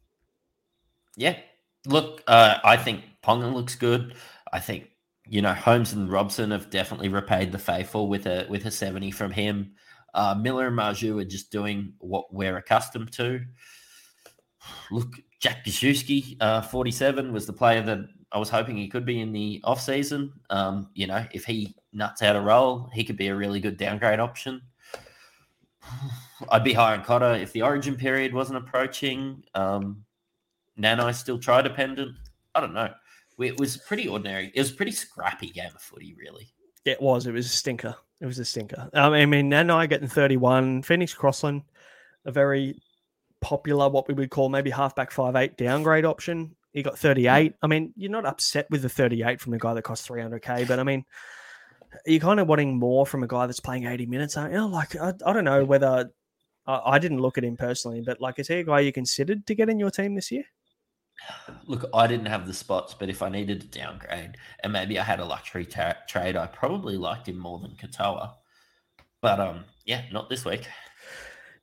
Yeah. Look, uh, I think Ponga looks good. I think you know, Holmes and Robson have definitely repaid the faithful with a with a 70 from him. Uh, Miller and Marzhew are just doing what we're accustomed to. Look, Jack Gosiewski, uh, 47, was the player that I was hoping he could be in the off season. Um, you know, if he nuts out a role, he could be a really good downgrade option. I'd be high on Cotter if the origin period wasn't approaching. Um, Nanai still try dependent. I don't know. It was pretty ordinary. It was pretty scrappy game of footy, really. It was. It was a stinker. It was a stinker. Um, I mean, Nanai getting 31. Phoenix Crossland, a very popular, what we would call maybe halfback five eight downgrade option. He got 38. I mean, you're not upset with the 38 from a guy that cost 300k, but I mean, you're kind of wanting more from a guy that's playing 80 minutes, aren't you? Like, I, I don't know whether I, I didn't look at him personally, but like, is he a guy you considered to get in your team this year? Look, I didn't have the spots, but if I needed a downgrade and maybe I had a luxury trade, I probably liked him more than Katoa. But um, yeah, not this week.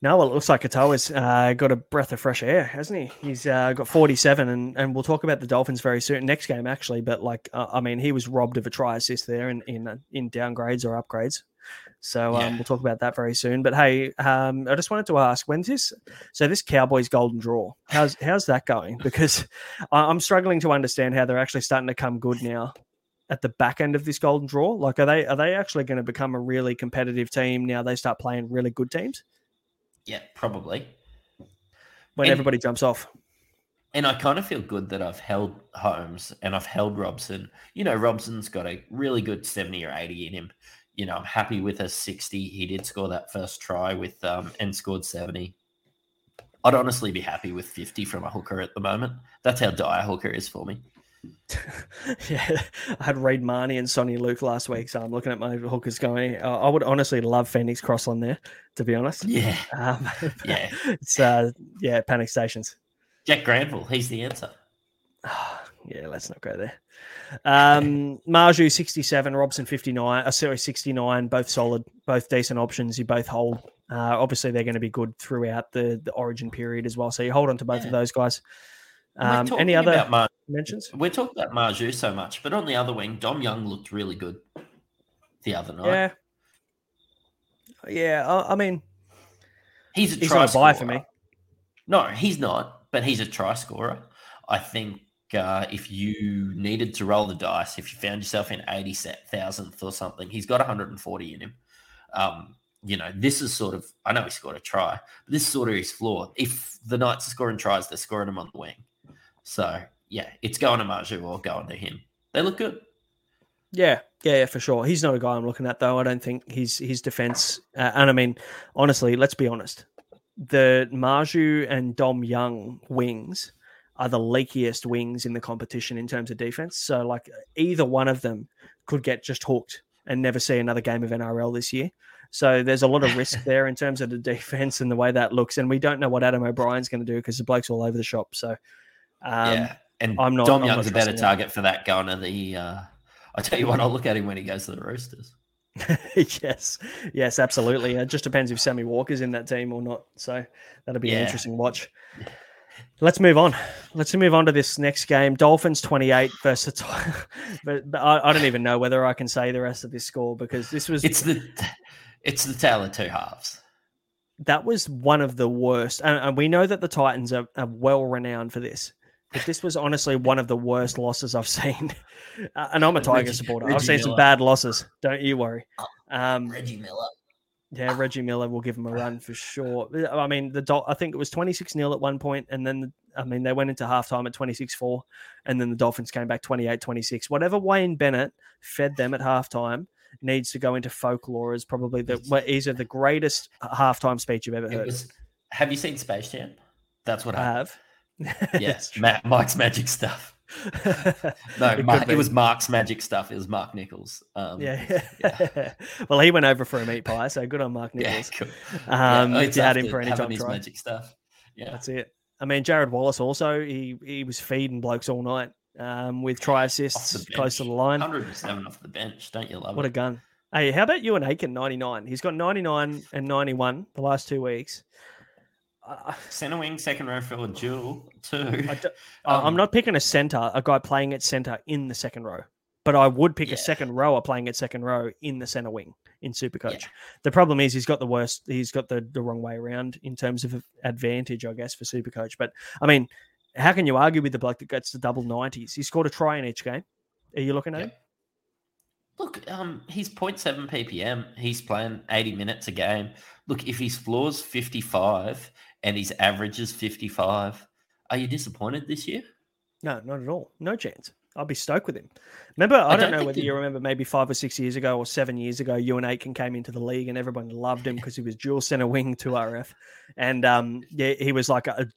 No, well, it looks like Katoa's uh, got a breath of fresh air, hasn't he? He's uh, got 47, and, and we'll talk about the Dolphins very soon, next game, actually. But, like, uh, I mean, he was robbed of a try assist there in, in, in downgrades or upgrades. So um, yeah. we'll talk about that very soon. But hey, um, I just wanted to ask, when's this? So this Cowboys golden draw, how's how's that going? Because I'm struggling to understand how they're actually starting to come good now at the back end of this golden draw. Like, are they are they actually going to become a really competitive team now? They start playing really good teams. Yeah, probably. When and, everybody jumps off. And I kind of feel good that I've held Holmes and I've held Robson. You know, Robson's got a really good 70 or 80 in him you know, I'm happy with a 60. He did score that first try with um, and scored 70. I'd honestly be happy with 50 from a hooker at the moment. That's how dire hooker is for me. yeah, I had Reed Mahoney and Soni Luke last week, so I'm looking at my hookers going. Uh, I would honestly love Phoenix Crossland there, to be honest. Yeah, um, yeah, it's uh, yeah, panic stations. Jack Granville, he's the answer. Yeah, let's not go there. Um, Marzhew 67, Robson 59, uh, sorry, 69, both solid, both decent options. You both hold. Uh, obviously, they're going to be good throughout the, the origin period as well. So you hold on to both Yeah. of those guys. Um, any other about Mar- mentions? We're talking about Marzhew so much, but on the other wing, Dom Young looked really good the other night. Yeah. Yeah, I, I mean, He's a he's try not a buy for me. No, he's not, but he's a try scorer. I think uh, if you needed to roll the dice, if you found yourself in 80 thousandth or something, he's got 140 in him. Um, you know, this is sort of, I know he scored a try, but this is sort of his flaw. If the Knights are scoring tries, they're scoring them on the wing. So, yeah, it's going to Marzhew or going to him. They look good. Yeah, yeah, yeah, for sure. He's not a guy I'm looking at though. I don't think his his defense. Uh, and I mean, honestly, let's be honest. The Marzhew and Dom Young wings are the leakiest wings in the competition in terms of defense. So, like, either one of them could get just hooked and never see another game of NRL this year. So there's a lot of risk there in terms of the defense and the way that looks. And we don't know what Adam O'Brien's going to do because the bloke's all over the shop. So um, yeah. And I'm not- Dom Young's a better him. target for that to the. Uh, I tell you what, I'll look at him when he goes to the Roosters. yes, yes, absolutely. It just depends if Sammy Walker's in that team or not. So that'll be an interesting watch. Let's move on. Let's move on to this next game. Dolphins 28 versus. but, but I, I don't even know whether I can say the rest of this score because this was It's the it's the tale of two halves. that was one of the worst. And, and we know that the Titans are, are well renowned for this. But this was honestly one of the worst losses I've seen. Uh, and I'm a Tiger Reggie- supporter. I've Reggie seen some bad losses. Don't you worry. Um, Reggie Miller. Yeah, Reggie Miller will give him a run for sure. I mean, the I think it was 26 0 at one point, and then I mean they went into halftime at 26 4, and then the Dolphins came back 28 26. Whatever Wayne Bennett fed them at halftime needs to go into folklore as probably the well, either the greatest halftime speech you've ever heard. was, have you seen Space Jam? That's what I have. Yes, Ma- Mike's magic stuff. No, It Mark, it was Mark's magic stuff. It was Mark Nicholls. Um, yeah. well, he went over for a meat pie, so good on Mark Yeah, Nicholls. cool. Um, Yeah, if it's you had him for any time his try. magic stuff. Yeah, That's it. I mean, Jared Wallace also he he was feeding blokes all night um, with try assists close to the line. 107 off the bench. Don't you love it? What a gun! Hey, how about Euan Aitken ninety nine? He's got ninety nine and ninety one the last two weeks. Uh, Center wing, second row for a duel too. I I'm Um, not picking a center, a guy playing at center in the second row, but I would pick Yeah. a second rower playing at second row in the center wing in Supercoach. The problem is he's got the worst. He's got the the wrong way around in terms of advantage, I guess, for Supercoach. But I mean, how can you argue with the bloke that gets the double nineties? He scored a try in each game. Are you looking at him? Look, um, he's 0.7 ppm. He's playing 80 minutes a game. Look, if his floor's 55 and his average is 55, are you disappointed this year? No, not at all. No chance. I'll be stoked with him. Remember, I, I don't, don't know whether you- you remember maybe five or six years ago or seven years ago, Euan Aitken came into the league and everyone loved him because he was dual center wing to RF. And um, yeah, he was like a,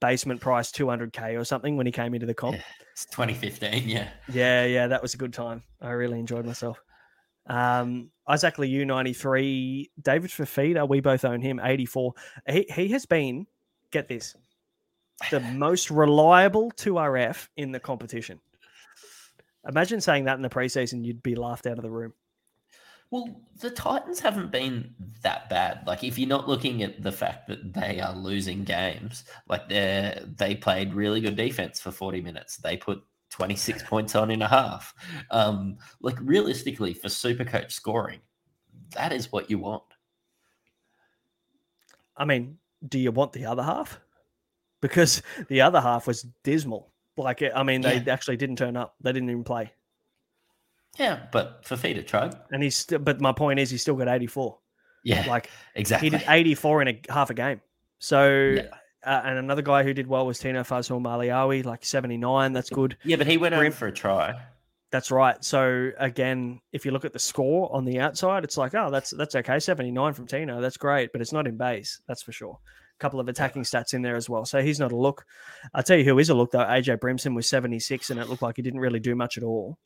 basement price 200K or something when he came into the comp. It's 2015, yeah. Yeah, yeah, that was a good time. I really enjoyed myself. Um, Isaac Liu, 93. David Fifita, we both own him, 84. He, he has been, get this, the most reliable 2RF in the competition. Imagine saying that in the preseason, you'd be laughed out of the room. Well, the Titans haven't been that bad. Like, if you're not looking at the fact that they are losing games, like they they played really good defense for 40 minutes. They put 26 points on in a half. Um, like realistically, for super coach scoring, that is what you want. I mean, do you want the other half? Because the other half was dismal. Like, I mean, they Yeah. actually didn't turn up. They didn't even play. Yeah, but Fifita tried. And he's still, but my point is, he still got 84. Yeah, Like, exactly. He did 84 in a half a game. So, Yeah. Uh, and another guy who did well was Tino Fa'asuamaleaui, like 79. That's good. Yeah, but he went Grim- for a try. That's right. So again, if you look at the score on the outside, it's like, oh, that's that's okay. 79 from Tino. That's great, but it's not in base, that's for sure. A couple of attacking stats in there as well. So he's not a look. I'll tell you who is a look though. AJ Brimson was 76 and it looked like he didn't really do much at all.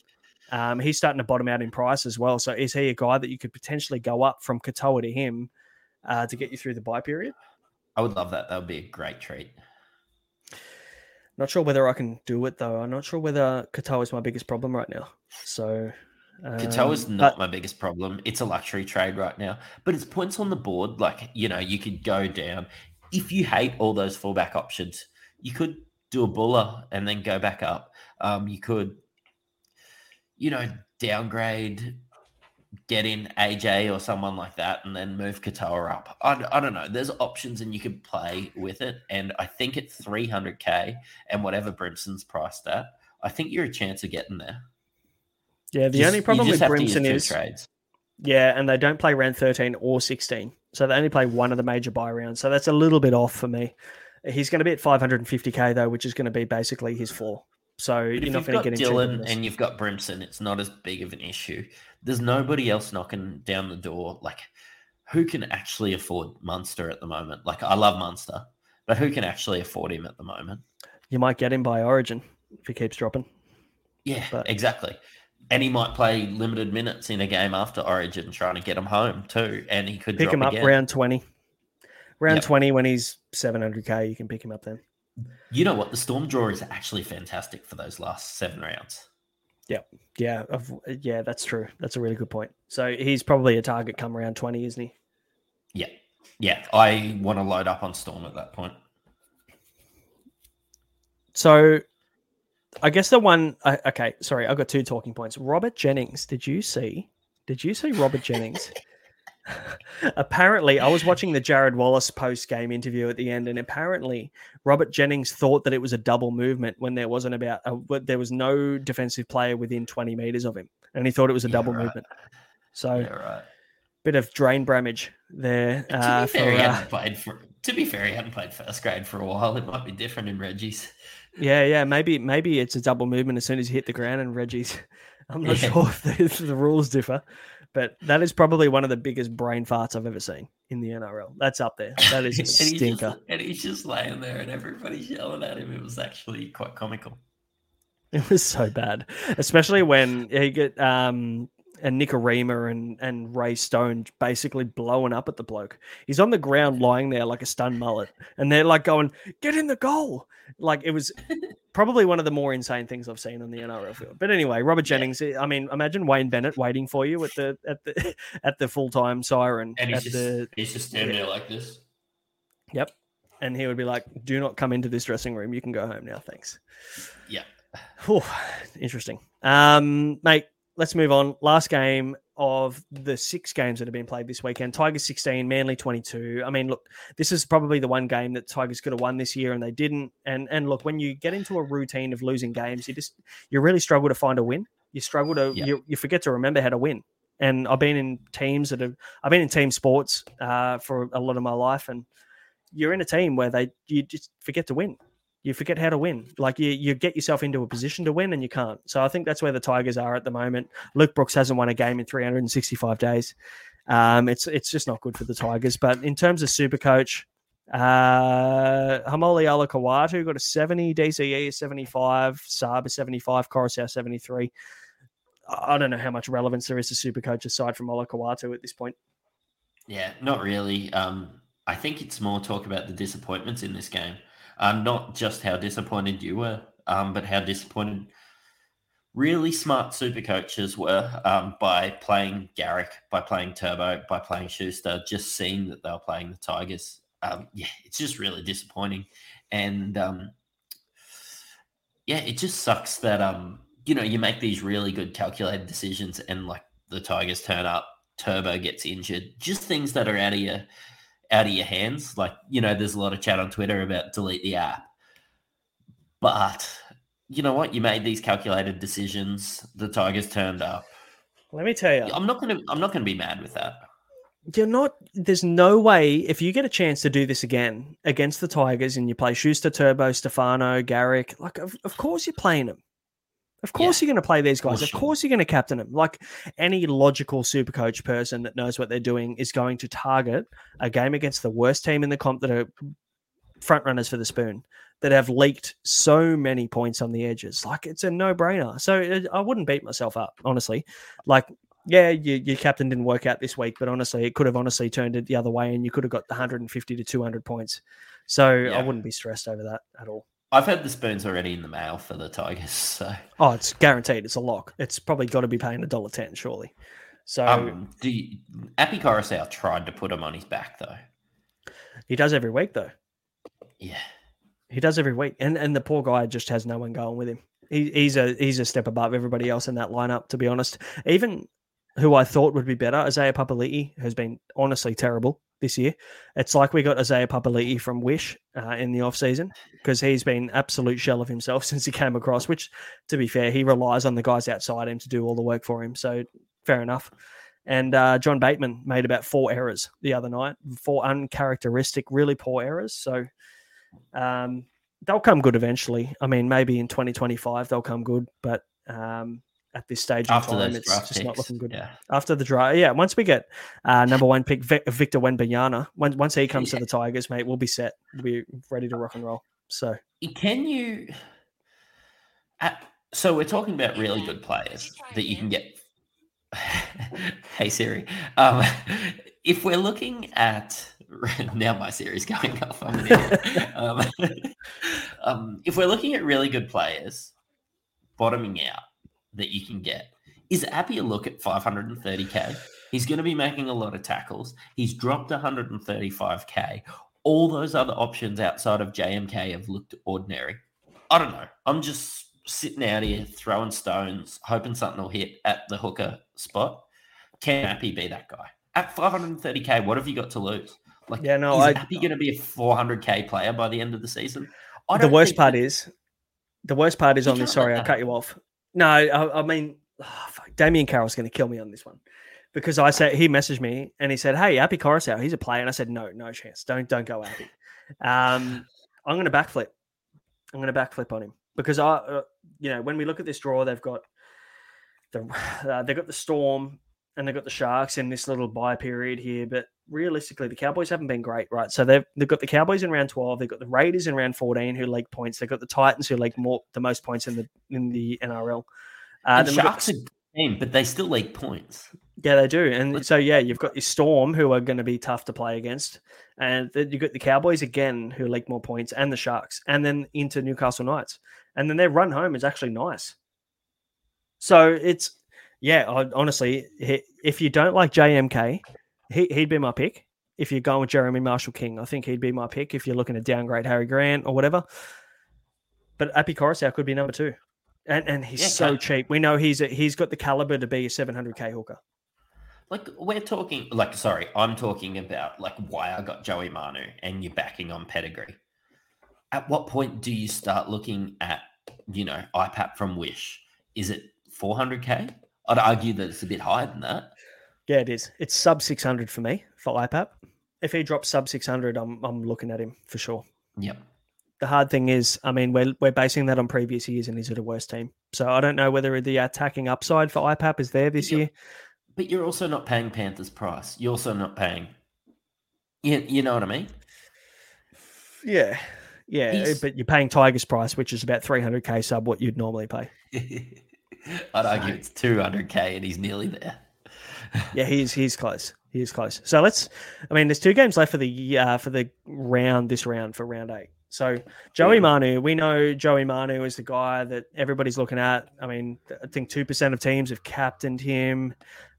Um, he's starting to bottom out in price as well. So is he a guy that you could potentially go up from Katoa to him uh, to get you through the buy period? I would love that. That would be a great treat. Not sure whether I can do it though. I'm not sure whether Katoa is my biggest problem right now. So um, Katoa's not my biggest problem. It's a luxury trade right now, but it's points on the board. Like you know, you could go down if you hate all those fallback options. You could do a buller and then go back up. Um, you could, you know, downgrade, get in AJ or someone like that, and then move Katoa up. I, I don't know. There's options, and you could play with it. And I think at 300k and whatever Brimson's priced at, I think you're a chance of getting there. Yeah, the Just- only problem with just have to use Brimson is trades. yeah, and they don't play round 13 or 16. So they only play one of the major buy rounds. So that's a little bit off for me. He's going to be at 550k though, which is going to be basically his floor. So But you're if not you've going got to get Dylan and you've got Brimson, it's not as big of an issue. There's nobody else knocking down the door. Like, who can actually afford Munster at the moment? Like, I love Munster, but who can actually afford him at the moment? You might get him by Origin if he keeps dropping. Yeah, But- exactly. And he might play limited minutes in a game after Origin, trying to get him home too. And he could Pick him up again. round 20. Round Yep. 20 when he's 700k, you can pick him up then. You know what? The Storm draw is actually fantastic for those last seven rounds. Yeah, yeah, of- yeah. That's true. That's a really good point. So he's probably a target come around twenty, isn't he? Yeah, yeah. I want to load up on Storm at that point. So I guess the one. I okay, sorry, I've got two talking points. Robert Jennings. Did you see? Did you see Robert Jennings? apparently, I was watching the Jared Wallace post game interview at the end, and apparently, Robert Jennings thought that it was a double movement when there wasn't about. A, there was no defensive player within twenty meters of him, and he thought it was a Yeah, double right. movement. So, Yeah, right. bit of drain bramage there. To Uh, be for, fair, he uh, hadn't played for. To be fair, he hadn't played first grade for a while. It might be different in Reggie's. Yeah, yeah, maybe maybe it's a double movement as soon as you hit the ground and Reggie's. I'm not Yeah. sure if the, if the rules differ, but that is probably one of the biggest brain farts I've ever seen in the NRL. That's up there. That is a and, he's stinker. just, and he's just laying there, and everybody's yelling at him. It was actually quite comical. It was so bad, especially when you get um and Nikorima and and Ray Stone basically blowing up at the bloke. He's on the ground lying there like a stunned mullet, and they're like going, "Get in the goal!" Like it was probably one of the more insane things I've seen on the NRL field. But anyway, Robert Jennings. I mean, imagine Wayne Bennett waiting for you at the at the at the full time siren And he's just the he's just standing there like this. yep, and he would be like, "Do not come into this dressing room. You can go home now, thanks." Yeah. Whew, interesting. Um, mate, let's move on. Last game of the six games that have been played this weekend. Tigers 16, Manly 22. I mean, look, this is probably the one game that Tigers could have won this year and they didn't. And and look, when you get into a routine of losing games, you just you really struggle to find a win. You struggle to Yeah. you, you forget to remember how to win. And I've been in teams that have I've been in team sports uh, for a lot of my life and you're in a team where they you just forget to win. You forget how to win. Like you, you get yourself into a position to win and you can't. So I think that's where the Tigers are at the moment. Luke Brooks hasn't won a game in 365 days. Um, it's it's just not good for the Tigers. But in terms of super coach, uh, Haumole Olakau'atu got a 70, DCE a 75, Saab a 75, Koroisau 73. I I don't know how much relevance there is to super coach aside from Olakau'atu at this point. Yeah, not really. Um, I think it's more talk about the disappointments in this game. Um, not just how disappointed you were, um, but how disappointed really smart super coaches were um, by playing Garrick, by playing Turbo, by playing Schuster, just seeing that they were playing the Tigers. Um, yeah, it's just really disappointing. And um, yeah, it just sucks that um, you know, you make these really good calculated decisions and like the Tigers turn up, Turbo gets injured, just things that are out of your out of your hands. Like, you know, there's a lot of chat on Twitter about delete the app. But you know what? You made these calculated decisions. The Tigers turned up. Let me tell you, I'm not gonna I'm not gonna be mad with that. you're not. There's no way if you get a chance to do this again against the Tigers and you play Schuster, Turbo, Stefano, Garrick. Like, of, of course you're playing them. Of course you're going to play these guys. Of course you're going to captain them. Like any logical super coach person that knows what they're doing is going to target a game against the worst team in the comp that are front runners for the spoon that have leaked so many points on the edges. Like it's a no brainer. So it, I wouldn't beat myself up, honestly. Like, yeah, you, your captain didn't work out this week, but honestly, it could have honestly turned it the other way and you could have got 150 to 200 points. So I wouldn't be stressed over that at all. I've had the spoons already in the mail for the Tigers. So Oh, it's guaranteed. It's a lock. It's probably got to be paying a dollar ten, surely. So um, do you, Api Koroisau tried to put him on his back though. he does every week, though. Yeah. He does every week, and and the poor guy just has no one going with him. He, he's a he's a step above everybody else in that lineup. To be honest, even who I thought would be better, Isaiah Papali'i, has been honestly terrible this year. It's like we got Isaiah Papali'i from Wish uh, in the off season because he's been absolute shell of himself since he came across. Which, to be fair, he relies on the guys outside him to do all the work for him. So fair enough. And uh, John Bateman made about four errors the other night, four uncharacteristic, really poor errors. So um, they'll come good eventually. I mean, maybe in 2025 they'll come good, but um, at this stage in After time, it's draft just not looking good. yeah. After the draft, yeah. Once we get uh, number one pick Vic- Victor Wembanyama, once once he comes to the Tigers, mate, we'll be set. We'll be ready to rock and roll. So Can you? Uh, so we're talking about really good players that you can get. hey Siri, um, if we're looking at now, my Siri's going off. I'm um, um, if we're looking at really good players bottoming out that you can get, is Api a look at 530k? He's going to be making a lot of tackles. He's dropped 135k. All those other options outside of JMK have looked ordinary. I don't know. I'm just sitting out here throwing stones, hoping something will hit at the hooker spot. Can Api be that guy? At 530k, what have you got to lose? Like, Yeah, no, is I- Api going to be a 400k player by the end of the season? I the worst part that- is, the worst part is You on this. Sorry, I cut you off. No, I, I mean, oh, fuck, Damien Carroll's going to kill me on this one because I said he messaged me and he said, "Hey, Api Koroisau, he's a player," and I said, "No, no chance. Don't don't go Api." Um, I'm going to backflip. I'm going to backflip on him because I, uh, you know, when we look at this draw, they've got the uh, they've got the Storm and they've got the Sharks in this little buy period here, but realistically, the Cowboys haven't been great, right? So they've they've got the Cowboys in round twelve, they've got the Raiders in round fourteen who leak points, they've got the Titans who leak more the most points in the in the NRL. Uh, then we've got Sharks are good team, but they still leak points. yeah, they do. And so, yeah, you've got your Storm, who are going to be tough to play against. And then you've got the Cowboys again, who leak more points, and the Sharks, and then into Newcastle Knights. And then their run home is actually nice. So it's, yeah, honestly, if you don't like JMK, he, he'd be my pick. If you're going with Jeremy Marshall King, I think he'd be my pick if you're looking to downgrade Harry Grant or whatever. But Api Koroisau could be number two. And, and he's Yeah, so cheap. We know he's a, he's got the caliber to be a 700k hooker. Like we're talking, like sorry, I'm talking about like why I got Joey Manu, and you're backing on pedigree. At what point do you start looking at, you know, IPAP from Wish? Is it 400k? I'd argue that it's a bit higher than that. Yeah, it is. It's sub 600 for me for IPAP. If he drops sub 600, I'm I'm looking at him for sure. Yep. The hard thing is, I mean, we're we're basing that on previous years, and he's at a worse team. So I don't know whether the attacking upside for IPAP is there this year. But you're also not paying Panthers price. You're also not paying. You, you know what I mean? Yeah, yeah, He's- but you're paying Tigers price, which is about 300k sub what you'd normally pay. I'd argue it's 200k, and he's nearly there. yeah, he's he's close. He is close. So let's. I mean, there's two games left for the uh, for the round this round for round eight. So Joey Manu, we know Joey Manu is the guy that everybody's looking at. I mean, I think two percent of teams have captained him.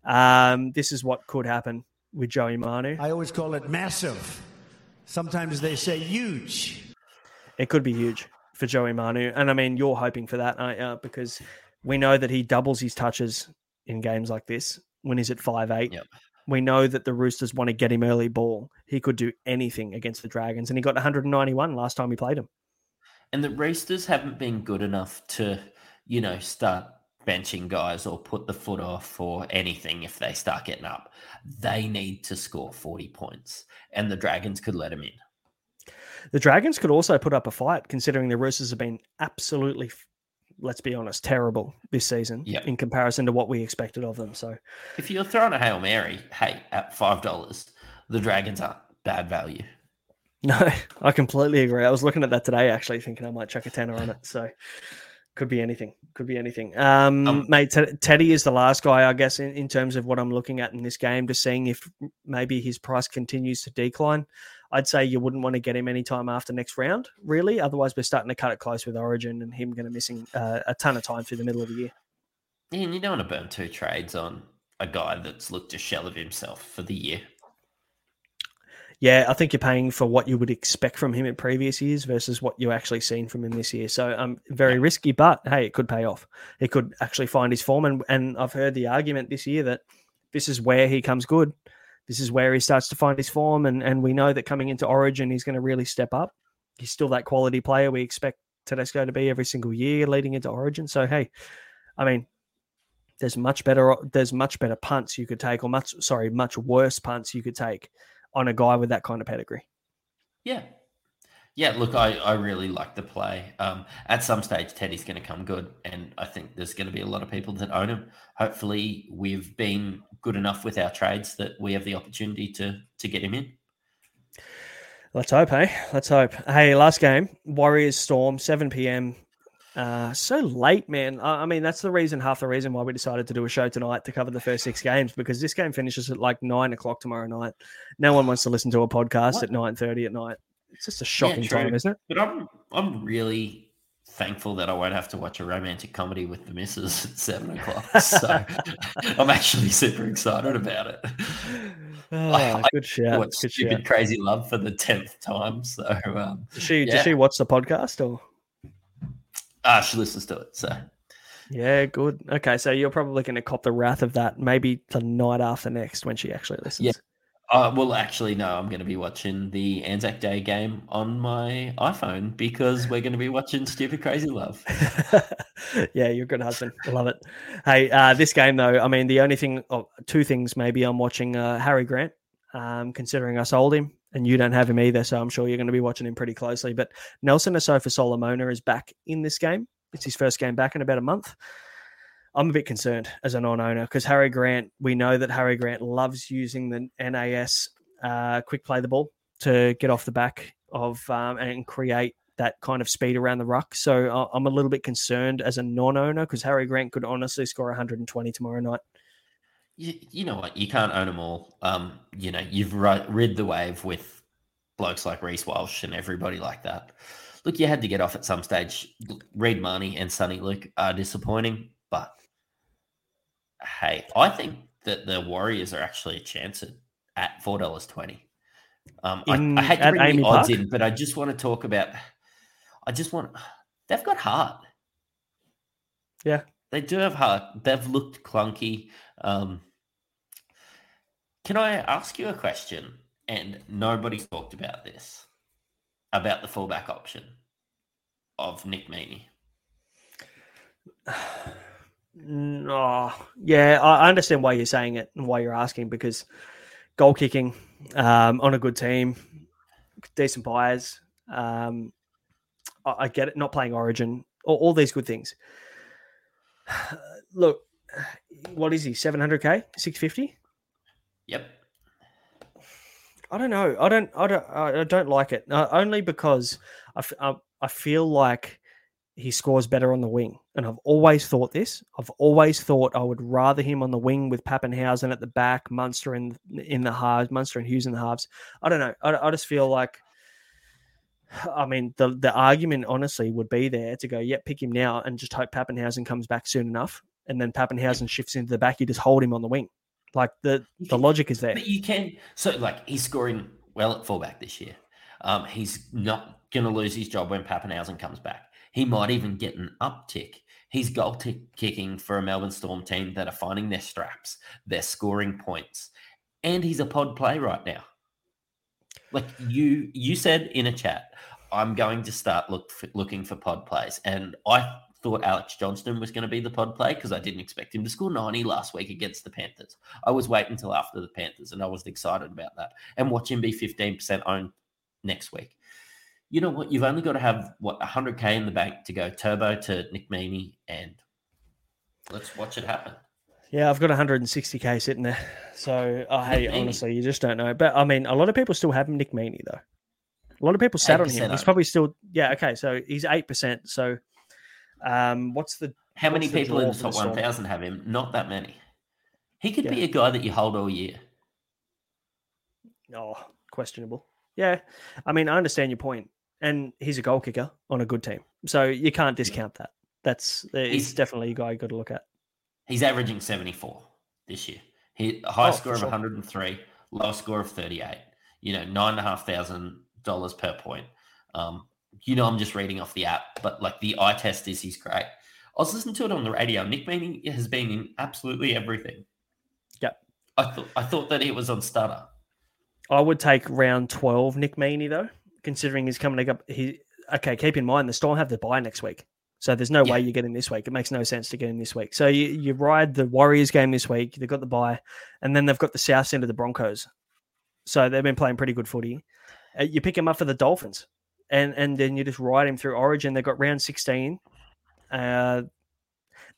Um, this is what could happen with Joey Manu. I always call it massive. Sometimes they say huge. It could be huge for Joey Manu, and I mean, you're hoping for that, aren't you? Because we know that he doubles his touches in games like this when he's at five eight. We know that the Roosters want to get him early ball. He could do anything against the Dragons, and he got 191 last time he played him. And the Roosters haven't been good enough to, you know, start benching guys or put the foot off or anything if they start getting up. They need to score 40 points, and the Dragons could let them in. The Dragons could also put up a fight, considering the Roosters have been absolutely, let's be honest, terrible this season Yeah. in comparison to what we expected of them. So If you're throwing a Hail Mary, hey, at $5, the Dragons aren't bad value. No, I completely agree. I was looking at that today, actually, thinking I might chuck a tenner on it. So could be anything. Could be anything. Um, mate, Ted- Teddy is the last guy, I guess, in, in terms of what I'm looking at in this game, just seeing if maybe his price continues to decline. I'd say you wouldn't want to get him any time after next round, really. Otherwise, we're starting to cut it close with Origin and him going to missing uh, a ton of time through the middle of the year. Yeah, and you don't want to burn two trades on a guy that's looked a shell of himself for the year. Yeah, I think you're paying for what you would expect from him in previous years versus what you actually seen from him this year. So um, very risky, but hey, it could pay off. He could actually find his form, and and I've heard the argument this year that this is where he comes good. This is where he starts to find his form, and and we know that coming into Origin, he's going to really step up. He's still that quality player we expect Tedesco to be every single year leading into Origin. So hey, I mean, there's much better there's much better punts you could take, or much sorry, much worse punts you could take on a guy with that kind of pedigree. Yeah. Yeah, look, I, I really like the play. Um, at some stage, Teddy's going to come good, and I think there's going to be a lot of people that own him. Hopefully, we've been good enough with our trades that we have the opportunity to to get him in. Let's hope, hey. Let's hope. Hey, last game, Warriors Storm, seven PM. Uh, so late, man. I, I mean, that's the reason, half the reason why we decided to do a show tonight to cover the first six games because this game finishes at like nine o'clock tomorrow night. No one wants to listen to a podcast What? at nine thirty at night. It's just a shocking true. time, isn't it? But I'm I'm really thankful that I won't have to watch a romantic comedy with the missus at seven o'clock. So I'm actually super excited about it. Oh, good shout. Watch Good stupid shout. crazy love for the tenth time. So um, Does she yeah. does she watch the podcast or? Ah, she listens to it. So Yeah, good. Okay, so you're probably going to cop the wrath of that maybe the night after next when she actually listens. yeah. Uh, well, actually, no. I'm going to be watching the Anzac Day game on my iPhone because we're going to be watching Stupid Crazy Love. yeah, you're a good husband. I love it. Hey, uh, this game though, I mean, the only thing, oh, two things maybe. I'm watching uh, Harry Grant, um, considering I sold him, and you don't have him either, so I'm sure you're going to be watching him pretty closely. But Nelson Asofa Solomona is back in this game. It's his first game back in about a month. I'm a bit concerned as a non-owner because Harry Grant. We know that Harry Grant loves using the NAS uh, quick play the ball to get off the back of um, and create that kind of speed around the ruck. So uh, I'm a little bit concerned as a non-owner because Harry Grant could honestly score 120 tomorrow night. you, you know what? You can't own them all. Um, you know, you've ri- rid the wave with blokes like Reece Walsh and everybody like that. Look, you had to get off at some stage. Reed Mahoney and Soni Luke are disappointing, but hey, I think that the Warriors are actually a chance at, at four dollars twenty. Um, I, In- I hate to bring Amy the odds Park? in, but I just want to talk about. I just want. They've got heart. Yeah. They do have heart. They've looked clunky. Um, can I ask you a question? And nobody's talked about this about the fullback option of Nick Meaney. No, yeah, I understand why you're saying it and why you're asking because goal kicking um, on a good team, decent buyers. Um, I, I get it. Not playing Origin, all, all these good things. Look, what is he? Seven hundred k, six fifty. Yep. I don't know. I don't. I don't. I I don't like it. Uh, only because I, f- I, I feel like he scores better on the wing, and I've always thought this. I've always thought I would rather him on the wing with Papenhuyzen at the back, Munster in in the halves, Munster and Hughes in the halves. I don't know. I, I just feel like. I mean, the the argument honestly would be there to go, yeah, pick him now and just hope Papenhuyzen comes back soon enough, and then Papenhuyzen shifts into the back. You just hold him on the wing, like the the logic is there. But you can. So, like, he's scoring well at fullback this year. Um, he's not going to lose his job when Papenhuyzen comes back. He might even get an uptick. He's goal tick kicking for a Melbourne Storm team that are finding their straps. They're scoring points, and he's a pod play right now. Like you, you said in a chat, I'm going to start look for, looking for pod plays, and I thought Alex Johnston was going to be the pod play because I didn't expect him to score 90 last week against the Panthers. I was waiting until after the Panthers, and I was excited about that. And watch him be 15% owned next week. You know what? You've only got to have what 100k in the bank to go turbo to Nick Meaney, and let's watch it happen. Yeah, I've got 160k sitting there. So, oh, hey, honestly, you just don't know. But I mean, a lot of people still have Nick Meaney though. A lot of people sat on him. He's probably still yeah. Okay, so he's eight percent. So, um, what's the How many the people in the top 1000 have him? Not that many. He could be a guy that you hold all year. Oh, questionable. Yeah, I mean, I understand your point, and he's a goal kicker on a good team, so you can't discount that. That's he's definitely a guy you got to look at. He's averaging 74 this year. He high Oh, score of sure. 103, low score of 38. You know, nine and a half thousand dollars per point. Um, you know, I'm just reading off the app, but like the eye test is he's great. I was listening to it on the radio. Nick Meaney has been in absolutely everything. Yep. I thought I thought that it was on stutter. I would take round twelve, Nick Meaney though, considering he's coming up. He okay. Keep in mind the Storm have the buy next week, so there's no way you get him this week. It makes no sense to get him this week. So you, you ride the Warriors game this week. They've got the buy, and then they've got the South end of the Broncos. So they've been playing pretty good footy. Uh, you pick him up for the Dolphins, and and then you just ride him through Origin. They've got round sixteen. Uh,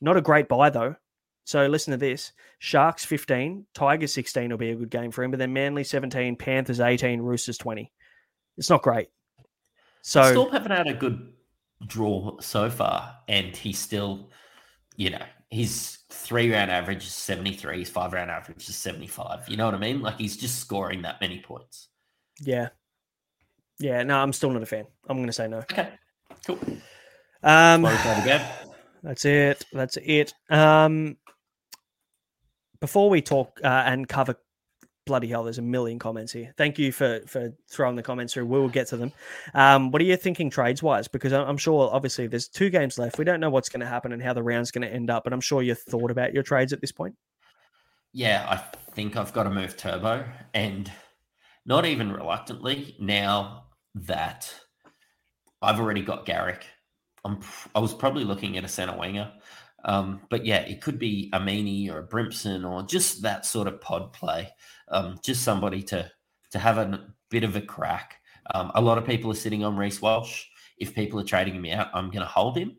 not a great buy though. So listen to this: Sharks fifteen, Tigers sixteen will be a good game for him, but then Manly seventeen, Panthers eighteen, Roosters twenty. It's not great. So Storm haven't had a good draw so far, and he's still, you know, his three round average is 73, his five round average is 75. You know what I mean? Like he's just scoring that many points. yeah, yeah. No, I'm still not a fan. I'm going to say no. Okay, cool. Um, Well, we played again. That's it. That's it. Um, before we talk uh, and cover, bloody hell, there's a million comments here. Thank you for for throwing the comments through. We will get to them. Um, what are you thinking trades wise? Because I'm sure, obviously, there's two games left. We don't know what's going to happen and how the round's going to end up, but I'm sure you've thought about your trades at this point. Yeah, I think I've got to move Turbo, and not even reluctantly now that I've already got Garrick. I'm I was probably looking at a center winger, um, but yeah, it could be a Meaney or a Brimson or just that sort of pod play, um, just somebody to to have a bit of a crack. Um, a lot of people are sitting on Reece Walsh. If people are trading him out, I'm going to hold him.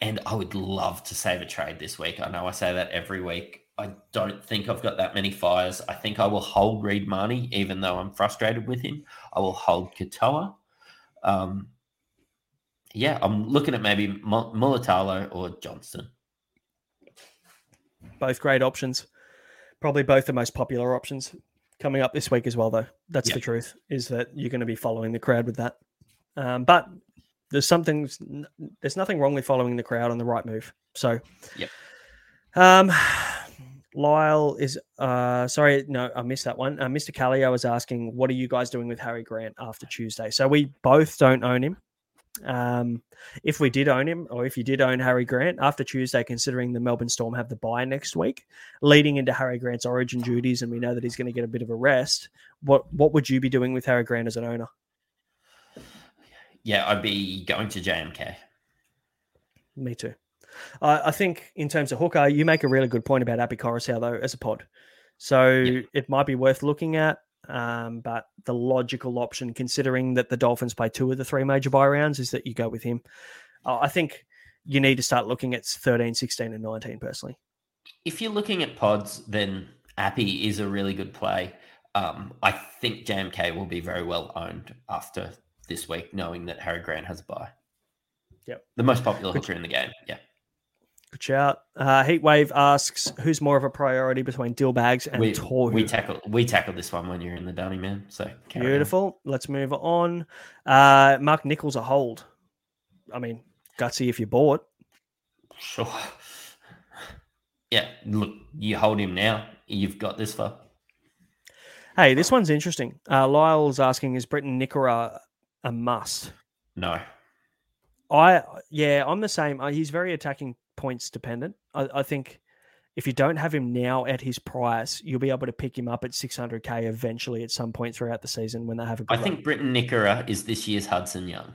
And I would love to save a trade this week. I know I say that every week. I don't think I've got that many fires. I think I will hold Reed Mahoney, even though I'm frustrated with him. I will hold Katoa. Um, yeah, I'm looking at maybe Mu- Mulitalo or Johnston. Both great options. Probably both the most popular options coming up this week as well, though. That's the truth, is that you're going to be following the crowd with that. Um, but there's something, there's nothing wrong with following the crowd on the right move. So, Yep. um, Lyle is, uh, sorry, no, I missed that one. Uh, Mr. I was asking, what are you guys doing with Harry Grant after Tuesday? So we both don't own him. Um, if we did own him, or if you did own Harry Grant after Tuesday, considering the Melbourne Storm have the bye next week, leading into Harry Grant's origin duties, and we know that he's going to get a bit of a rest, what what would you be doing with Harry Grant as an owner? Yeah, I'd be going to JMK. Me too. Uh, I think in terms of hooker, you make a really good point about Api Koroisau though as a pod. So it might be worth looking at. Um, but the logical option, considering that the Dolphins play two of the three major bye rounds, is that you go with him. Uh, I think you need to start looking at 13, 16, and 19 personally. If you're looking at pods, then Api is a really good play. Um, I think JMK will be very well owned after this week, knowing that Harry Grant has a bye. Yep. The most popular hooker in the game. Yeah. Good shout. Uh, Heatwave asks, who's more of a priority between Dillbags and we, Tohu? we tackle we tackled this one when you're in the dunny man. So carry on. Beautiful. Let's move on. Uh, Mark Nicholls a hold. I mean, gutsy if you bought. Sure. Yeah, look, you hold him now. You've got this far. Hey, this one's interesting. Uh, Lyle's asking, is Briton Nikora a must? No. I yeah, I'm the same. Uh, he's very attacking points dependent. I, I think if you don't have him now at his price, you'll be able to pick him up at 600k eventually at some point throughout the season when they have a good I run. think Briton Nikora uh, is this year's Hudson Young.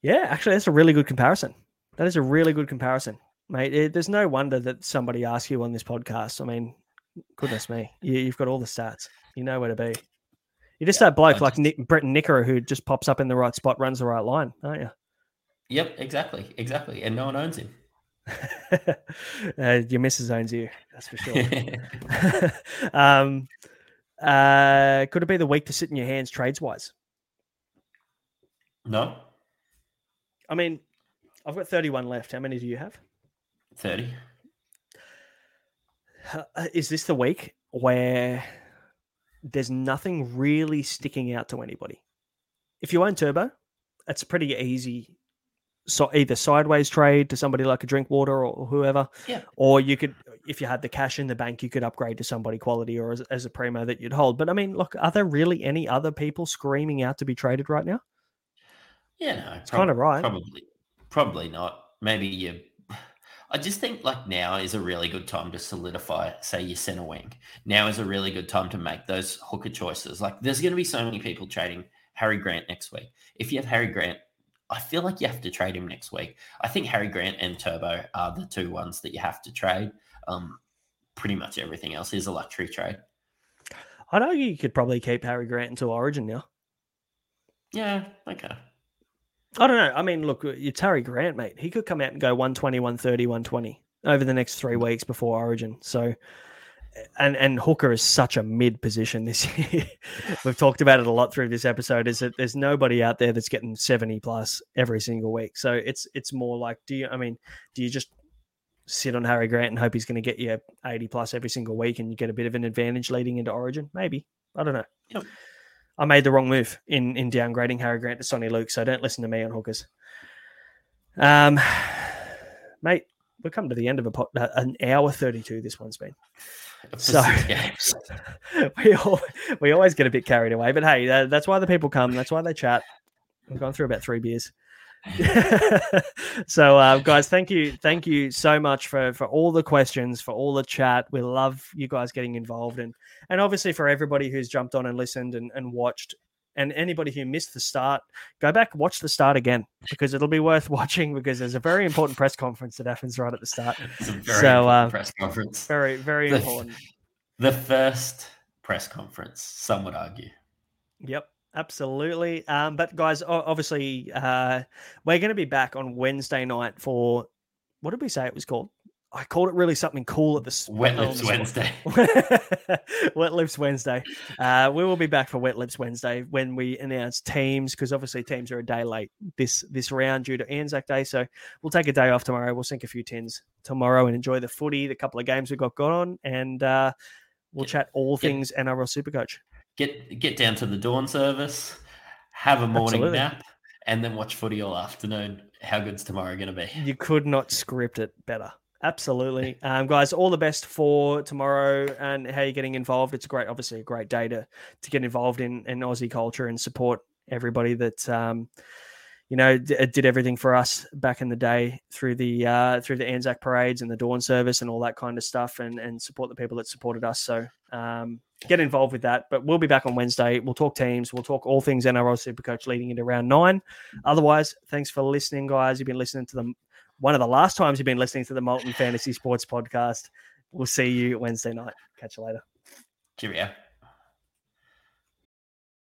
Yeah, actually, that's a really good comparison. That is a really good comparison, mate. It, there's no wonder that somebody asked you on this podcast. I mean, goodness me, you, you've got all the stats. You know where to be. You're just that bloke like Nick, Briton Nikora who just pops up in the right spot, runs the right line, aren't you? Yep, exactly, exactly, and no one owns him. uh, your missus owns you, that's for sure. um, uh, could it be the week to sit in your hands trades wise? No, I mean, I've got 31 left. How many do you have? thirty. Uh, Is this the week where there's nothing really sticking out to anybody. If you own Turbo, it's a pretty easy so either sideways trade to somebody like a Drinkwater or whoever, Yeah. or you could, if you had the cash in the bank, you could upgrade to somebody quality or as, as a primo that you'd hold. But I mean, look, are there really any other people screaming out to be traded right now? Yeah, no, It's kinda right. Probably, probably not. Maybe you. I just think like now is a really good time to solidify, say, your center wing. Now is a really good time to make those hooker choices. Like, there's going to be so many people trading Harry Grant next week. If you have Harry Grant, I feel like you have to trade him next week. I think Harry Grant and Turbo are the two ones that you have to trade. Um, pretty much everything else is a luxury trade. I know you could probably keep Harry Grant until Origin now. Yeah, okay. I don't know. I mean, look, it's Harry Grant, mate. He could come out and go 120, 130, 120 over the next three weeks before Origin. So, and and Hooker is such a mid position this year. We've talked about it a lot through this episode. Is that there's nobody out there that's getting 70 plus every single week. So it's it's more like, do you? I mean, do you just sit on Harry Grant and hope he's going to get you 80 plus every single week and you get a bit of an advantage leading into Origin? Maybe. I don't know. Yep. I made the wrong move in in downgrading Harry Grant to Soni Luke, so don't listen to me on hookers. Um, mate, we've come to the end of a po- uh, an hour thirty two. This one's been so. we all, we always get a bit carried away, but hey, uh, that's why the people come. That's why they chat. We've gone through about three beers. so uh, guys thank you thank you so much for for all the questions for all the chat we love you guys getting involved and and obviously for everybody who's jumped on and listened and, and watched and anybody who missed the start go back watch the start again because it'll be worth watching because there's a very important press conference that happens right at the start It's a very so important uh, press conference. very very The- important The first press conference, some would argue. Yep, absolutely. Um, but guys, obviously, uh, we're going to be back on Wednesday night for what did we say it was called? I called it really something cool at the s- Wet Lips the. Wednesday. Wet Lips Wednesday. Uh, we will be back for Wet Lips Wednesday when we announce teams because obviously teams are a day late this this round due to Anzac Day. So we'll take a day off tomorrow. We'll sink a few tins tomorrow and enjoy the footy, the couple of games we've got going on, and uh, we'll chat all things NRL Supercoach. Get get down to the dawn service, have a morning Absolutely. nap, and then watch footy all afternoon. How good's tomorrow going to be? You could not script it better. Absolutely. Um, guys, all the best for tomorrow and how you're getting involved. It's a great, obviously a great day to, to get involved in, in Aussie culture and support everybody that, um, you know, d- did everything for us back in the day through the uh, through the Anzac parades and the dawn service and all that kind of stuff, and and support the people that supported us. So um, get involved with that. But we'll be back on Wednesday. We'll talk teams. We'll talk all things NRL Supercoach leading into round nine. Otherwise, thanks for listening, guys. You've been listening to the one of the last times you've been listening to the Molten Fantasy Sports Podcast. We'll see you Wednesday night. Catch you later. Cheerio.